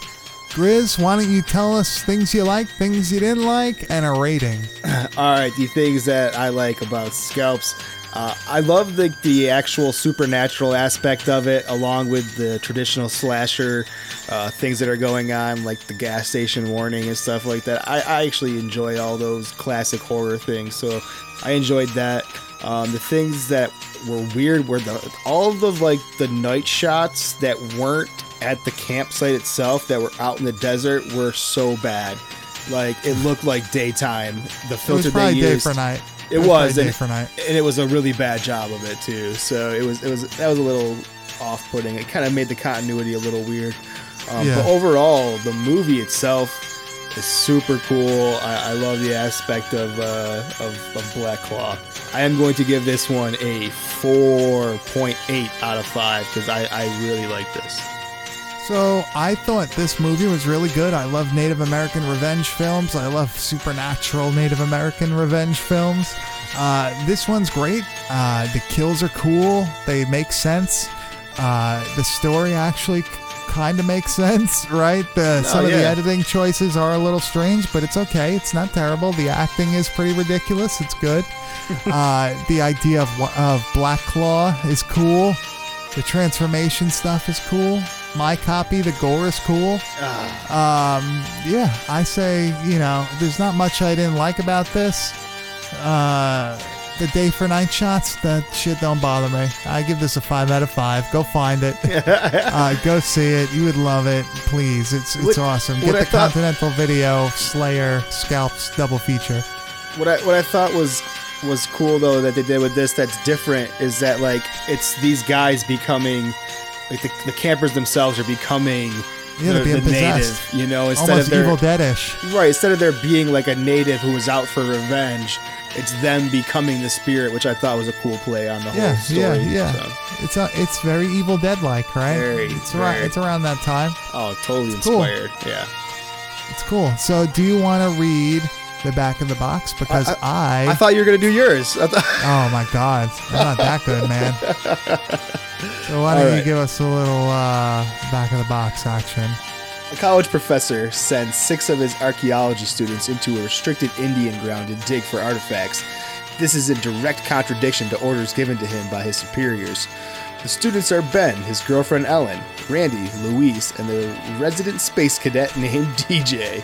Grizz, why don't you tell us things you like, things you didn't like, and a rating? All right, the things that I like about scalps. Uh, I love the the actual supernatural aspect of it, along with the traditional slasher uh, things that are going on, like the gas station warning and stuff like that. I, I actually enjoy all those classic horror things, so I enjoyed that. Um, the things that were weird were the all the like the night shots that weren't at the campsite itself, that were out in the desert, were so bad. Like it looked like daytime. The It filter was they probably day used. for night. It was and, for night. and it was a really bad job of it too. So it was, it was that was a little off-putting. It kind of made the continuity a little weird. Um, Yeah. But overall, the movie itself is super cool. I, I love the aspect of, uh, of of Black Claw. I am going to give this one a 4.8 out of five because I, I really like this. So I thought this movie was really good. I love Native American revenge films. I love supernatural Native American revenge films. Uh, this one's great. Uh, the kills are cool. They make sense. Uh, the story actually kind of makes sense, right? The, some of the editing choices are a little strange, but it's okay. It's not terrible. The acting is pretty ridiculous. It's good. uh, the idea of, of Black Claw is cool. The transformation stuff is cool. My copy, the gore is cool. Um, yeah, I say, you know, there's not much I didn't like about this. Uh, the day for night shots, that shit don't bother me. I give this a five out of five. Go find it. uh, go see it. You would love it. Please, it's it's What- awesome. what Get I the thought- Continental Video Slayer Scalps double feature. what I what I thought was was cool though that they did with this that's different is that like it's these guys becoming like the, the campers themselves are becoming Yeah, the, the native, you know, instead Almost of their Evil Deadish. right instead of there being like a native who was out for revenge, it's them becoming the spirit, which I thought was a cool play on the Yeah, whole story. yeah, yeah. so. It's a, it's very Evil Dead like, right? Very, it's around very. it's around that time. Oh, totally It's cool. inspired. Yeah. It's cool. So, do you want to read the back of the box? Because I, I thought you were gonna do yours. I thought- oh my God, I'm not that good, man. So why don't All you give us a little uh, back of the box action? A college professor sends six of his archaeology students into a restricted Indian ground to dig for artifacts. This is in direct contradiction to orders given to him by his superiors. The students are Ben, his girlfriend Ellen, Randy, Louise, and the resident space cadet named DJ.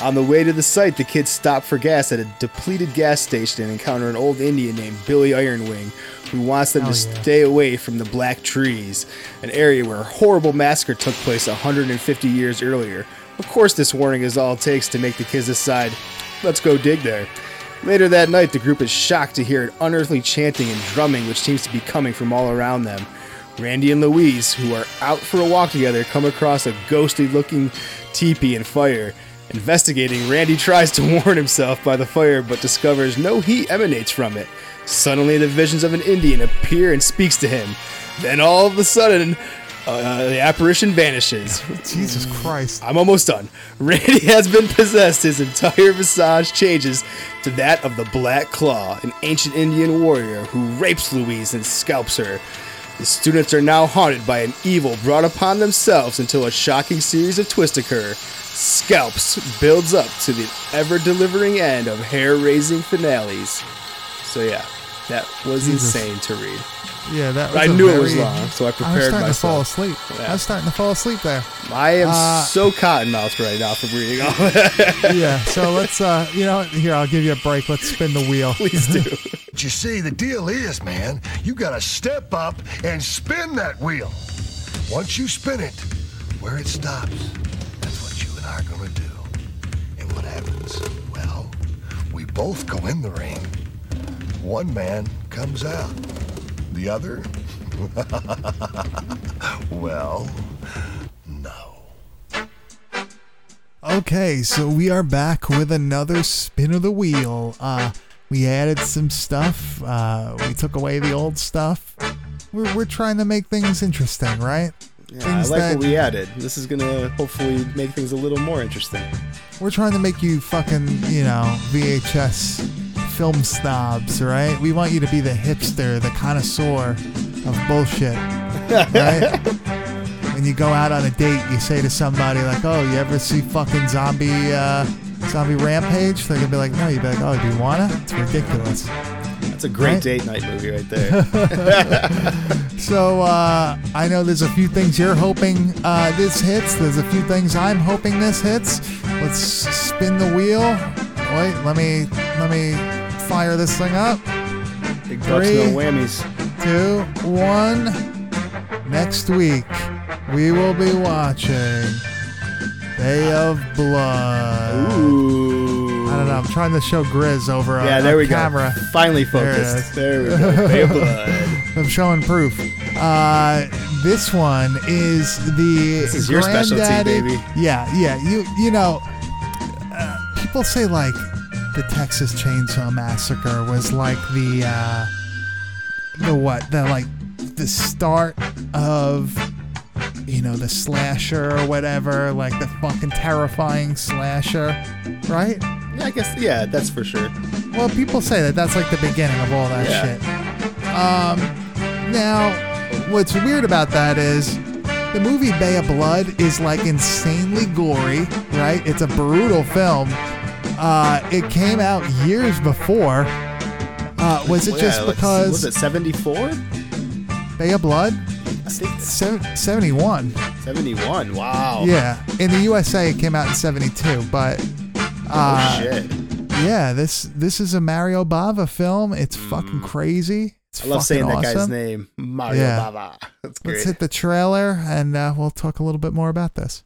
On the way to the site, the kids stop for gas at a depleted gas station and encounter an old Indian named Billy Ironwing, who wants them to yeah. stay away from the Black Trees, an area where a horrible massacre took place 150 years earlier. Of course, this warning is all it takes to make the kids decide, let's go dig there. Later that night, the group is shocked to hear an unearthly chanting and drumming which seems to be coming from all around them. Randy and Louise, who are out for a walk together, come across a ghostly looking teepee and fire. Investigating, Randy tries to warn himself by the fire but discovers no heat emanates from it. Suddenly, the visions of an Indian appear and speaks to him. Then, all of a sudden, uh, the apparition vanishes. Jesus Christ. I'm almost done. Randy has been possessed. His entire visage changes to that of the Black Claw, an ancient Indian warrior who rapes Louise and scalps her. The students are now haunted by an evil brought upon themselves until a shocking series of twists occur. Scalps builds up to the ever delivering end of hair raising finales. So, yeah, that was Jesus. insane to read. Yeah, that. Was I a knew it was long, so I prepared I was starting myself. to fall asleep. Yeah. I was starting to fall asleep there. I am Uh, so cottonmouthed right now from reading all that. yeah. So let's, uh, you know, here I'll give you a break. Let's spin the wheel. Please do. But you see, the deal is, man, you gotta step up and spin that wheel. Once you spin it, where it stops, I are gonna do. And what happens? Well, we both go in the ring. One man comes out. The other? well, Okay, so we are back with another spin of the wheel. Uh, we added some stuff. Uh, we took away the old stuff. We're, we're trying to make things interesting, right? Yeah, I like what we added. This is gonna hopefully make things a little more interesting. We're trying to make you fucking, you know, VHS film snobs, right? We want you to be the hipster, the connoisseur of bullshit, right? when you go out on a date, you say to somebody like, "Oh, you ever see fucking zombie, uh, zombie rampage?" They're gonna be like, "No." You'd be like, "Oh, do you wanna?" It's ridiculous. That's a great Right? date night movie right there. So uh, I know there's a few things you're hoping uh, this hits. There's a few things I'm hoping this hits. Let's spin the wheel. Wait, let me let me fire this thing up. Big bucks, no whammies. two, one. Next week we will be watching Bay of Blood. Ooh. Know. I'm trying to show Grizz over Yeah, there we go. camera. Finally focused. is. There we go. Bay Blood. I'm showing proof. Uh, this one is the. This is your specialty, baby. Yeah, yeah. You you know, uh, people say like the Texas Chainsaw Massacre was like the uh, the what the like the start of you know the slasher or whatever, like the fucking terrifying slasher, right? Yeah, I guess. Yeah, that's for sure. Well, people say that that's like the beginning of all that Yeah. shit. Um, now, what's weird about that is the movie Bay of Blood is like insanely gory, right? It's a brutal film. Uh, it came out years before. Uh, was it just yeah, because Was it 74? Bay of Blood? I 71. 71. Wow. Yeah. In the USA, it came out in 72, but. Uh, Oh, shit. yeah, this this is a Mario Bava film. It's fucking crazy. It's Mm. I love saying that guy's name, Mario Yeah. Bava. That's great. Let's hit the trailer and uh, we'll talk a little bit more about this.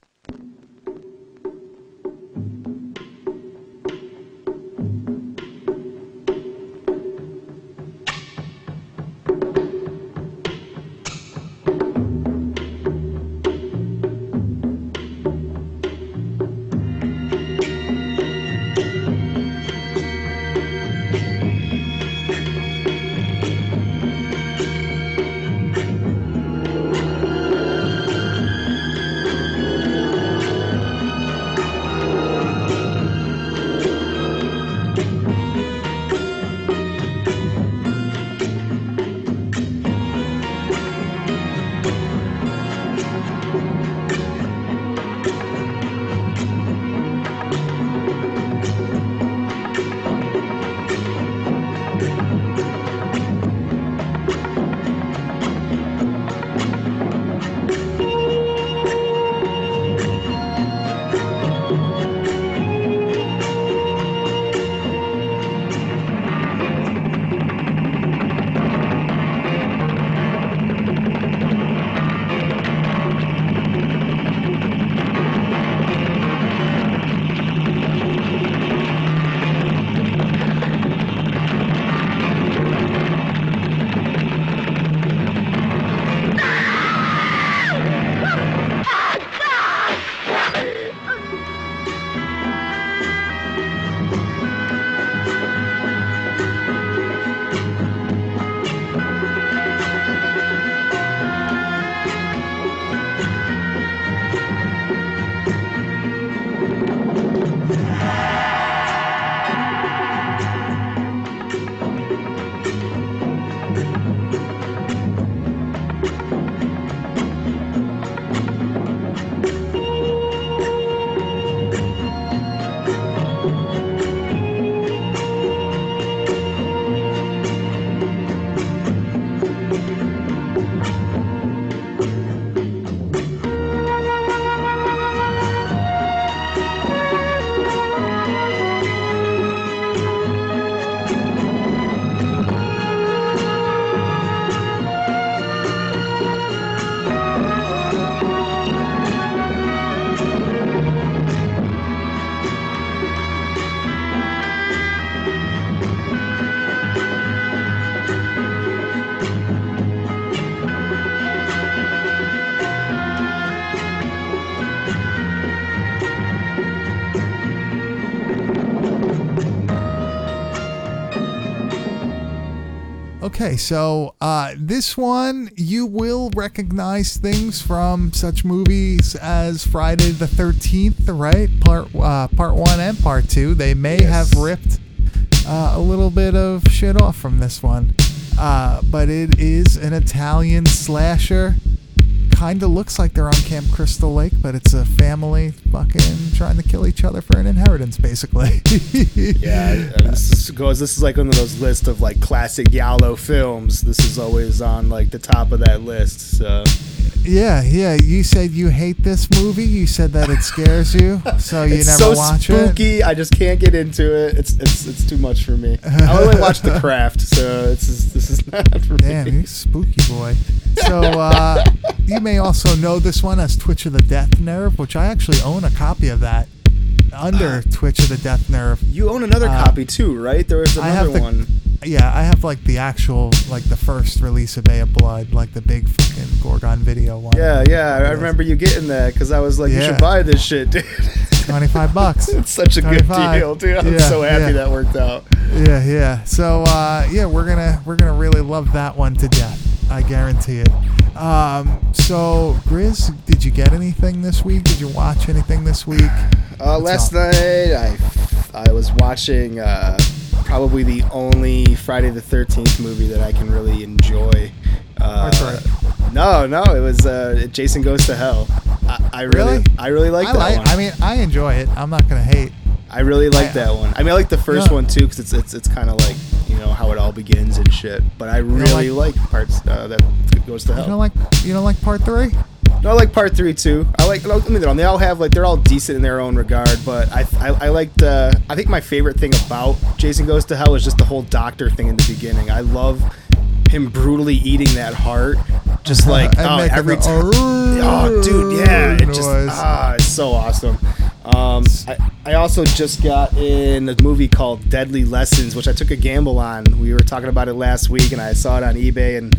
Okay, so uh, this one you will recognize things from such movies as Friday the Thirteenth, right? Part uh, part one and part two. They may have ripped uh, a little bit of shit off from this one, uh, but it is an Italian slasher. Kind of looks like they're on Camp Crystal Lake, but it's a family fucking trying to kill each other for an inheritance, basically. Yeah, this is, goes. This is like one of those lists of like classic giallo films. This is always on like the top of that list. So Yeah, yeah. You said you hate this movie. You said that it scares you, so you it's never so watch it. spooky. I just can't get into it. It's it's it's too much for me. I only watch The Craft, so this is this is not for Damn, me. you spooky boy. So uh, you may also know this one as Twitch of the Death Nerve, which I actually own a copy of that under Twitch of the Death Nerve. You own another Uh, copy too, right? There was I have another the- one. Yeah, I have like the actual, like the first release of Bay of Blood, like the big fucking Gorgon video one. Yeah, yeah. I remember you getting that because I was like, you should buy this shit, dude. 25 bucks. it's such a good deal, dude. I'm Yeah, so happy yeah. that worked out. Yeah, yeah. So uh, yeah, we're gonna we're gonna really love that one to death. I guarantee it. Um, so Grizz, did you get anything this week? Did you watch anything this week? Uh, last up? night I I was watching uh, probably the only Friday the Thirteenth movie that I can really enjoy. Uh, That's No, no, it was uh, Jason Goes to Hell. I, I really, Really? I really like I that like. one. I mean, I enjoy it. I'm not gonna hate. I really like I- that one. I mean, I like the first one too because it's it's it's kind of like know how it all begins and shit. But I really like, parts uh, that goes to hell. You don't like. You don't like part three? No, I like part three too. I like. I mean, they all have like they're all decent in their own regard. But I, I, I liked. Uh, I think my favorite thing about Jason Goes to Hell is just the whole doctor thing in the beginning. I love him brutally eating that heart, just like And oh, every time. Oh, dude, yeah, it just ah, it's so awesome. Um, I, I also just got in a movie called Deadly Lessons, which I took a gamble on. We were talking about it last week, and I saw it on eBay, and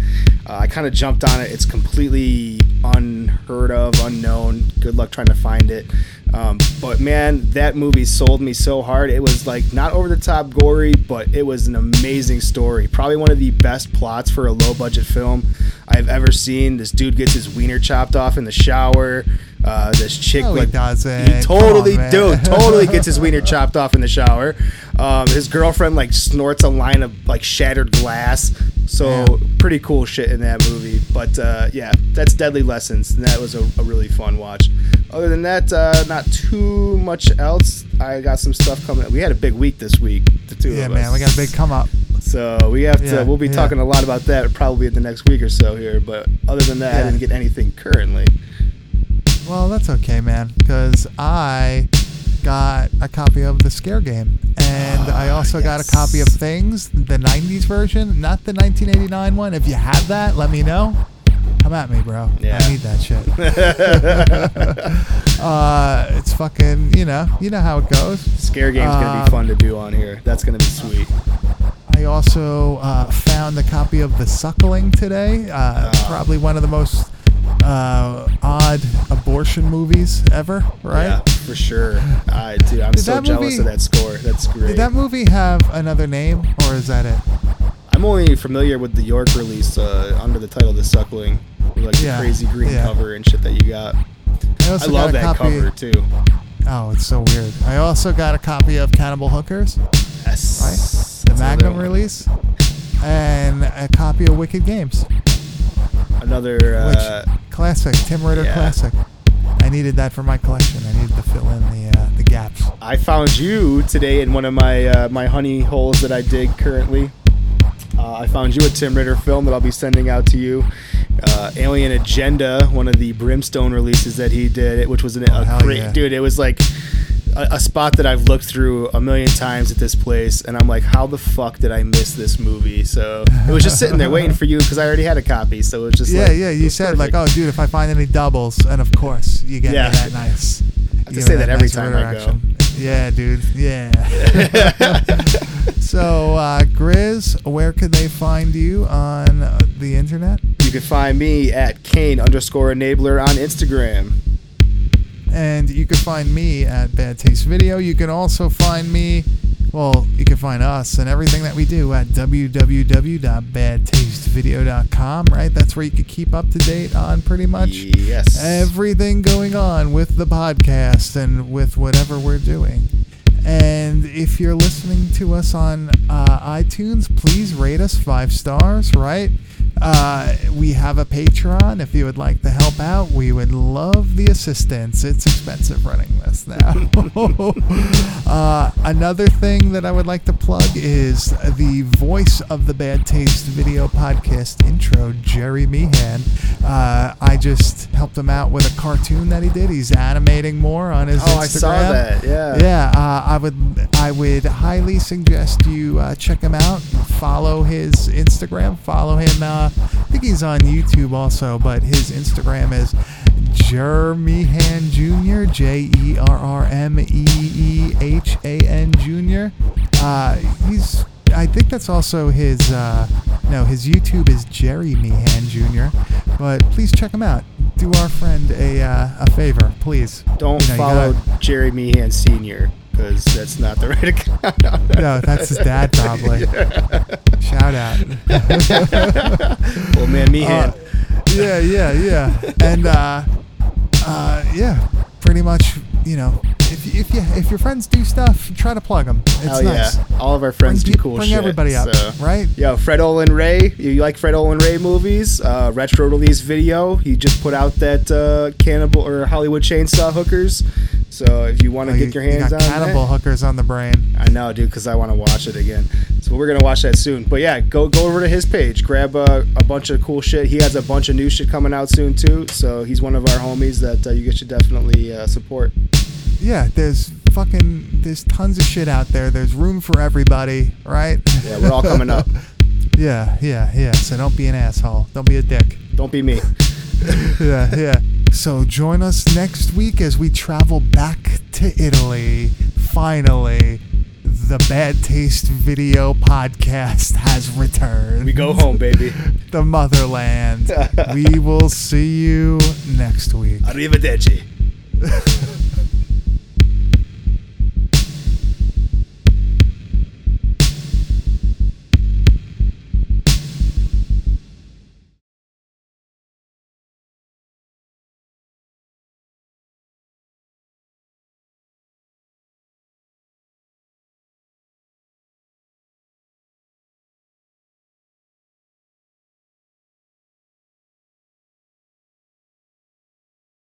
uh, I kind of jumped on it. It's completely unheard of, unknown. Good luck trying to find it. Um, but man, that movie sold me so hard. It was like not over the top gory, but it was an amazing story. Probably one of the best plots for a low budget film I've ever seen. This dude gets his wiener chopped off in the shower. Uh, this chick No, he like doesn't. he totally on, dude totally gets his wiener chopped off in the shower. Um, his girlfriend like snorts a line of like shattered glass. So pretty cool shit in that movie. But uh, yeah, that's Deadly Lessons, and that was a, a really fun watch. Other than that, uh, not too much else. I got some stuff coming. We had a big week this week. The two Yeah, of man, we got a big come up. So we have to. Yeah, we'll be yeah. talking a lot about that probably in the next week or so here. But other than that, I didn't get anything currently. Well, that's okay, man, because I got a copy of the Scare Game, and I Ah, also got a copy of Things, the '90s version, not the 1989 one. If you have that, let me know. Come at me, bro. Yeah. I need that shit. uh, it's fucking, you know, you know how it goes. Scare game's gonna Um, be fun to do on here. That's gonna be sweet. I also uh, found a copy of The Suckling today. Uh, Ah. Probably one of the most uh, odd abortion movies ever, right? Yeah, for sure. I dude, I'm Did so jealous movie- of that score. That's great. Did that movie have another name, or is that it? I'm only familiar with the York release uh, under the title "The Suckling," with like Yeah, the crazy green yeah. cover and shit that you got. I also love got a that copy- cover too. Oh, it's so weird. I also got a copy of Cannibal Hookers, Yes, right? The Magnum release, and a copy of Wicked Games, Another which uh, classic, Tim Ritter yeah. classic. I needed that for my collection. I needed to fill in the uh, the gaps. I found you today in one of my uh, my honey holes that I dig currently. Uh, I found you a Tim Ritter film that I'll be sending out to you. Uh, Alien Agenda, one of the Brimstone releases that he did, which was an, a great yeah. dude. It was like a, a spot that I've looked through a million times at this place, and I'm like, how the fuck did I miss this movie? So it was just sitting there waiting for you because I already had a copy. So it was just yeah, like, yeah. You said like, oh, dude, if I find any doubles, and of course you get Yeah. that nice. To you say get that every time I go. Yeah, dude. Yeah. so, uh, Grizz, where can they find you on uh, the internet? You can find me at Kane underscore enabler on Instagram. And you can find me at Bad Taste Video. You can also find me, well, you can find us and everything that we do at www.badtastevideo.com, right? That's where you can keep up to date on pretty much Yes. everything going on with the podcast and with whatever we're doing. And if you're listening to us on uh, iTunes, please rate us five stars, right? Uh, we have a Patreon. If you would like to help out, we would love the assistance. It's expensive running this now. uh, another thing that I would like to plug is the voice of the Bad Taste video podcast intro, Jerry Meehan. Uh, I just helped him out with a cartoon that he did. He's animating more on his Oh, Instagram. I saw that, yeah. Yeah, uh, I would I would highly suggest you uh, check him out. Follow his Instagram. Follow him. Uh, I think he's on YouTube also, but his Instagram is Jermehan Jr. J E R R M E E H A N Jr. Uh, he's I think that's also his. Uh, no, his YouTube is Jerry Meehan Jr. But please check him out. Do our friend a uh, a favor, please. Don't You know, follow gotta- Jerry Meehan Senior because that's not the right account. No, that's his dad probably. Shout out. well, man, Meehan. Uh, yeah, yeah, yeah, and uh, uh, yeah, pretty much. You know, if if you if your friends do stuff, try to plug them. It's Hell nice. yeah! All of our friends Bring do cool bring shit. Bring everybody up, so- right? Yo, Fred Olen Ray. You like Fred Olen Ray movies? Uh, retro release video. He just put out that uh, Cannibal or Hollywood Chainsaw Hookers. So if you want to Oh, get you- your hands you on Cannibal that, Hookers on the brain. I know, dude, because I want to watch it again. So we're gonna watch that soon. But yeah, go go over to his page, grab a, a bunch of cool shit. He has a bunch of new shit coming out soon too. So he's one of our homies that uh, you guys should definitely uh, support. Yeah, there's fucking there's tons of shit out there. There's room for everybody, right? Yeah, we're all coming up. yeah, yeah, yeah. So don't be an asshole. Don't be a dick. Don't be me. yeah, yeah. So join us next week as we travel back to Italy. Finally, the Bad Taste Video Podcast has returned. We go home, baby. the motherland. we will see you next week. Arrivederci.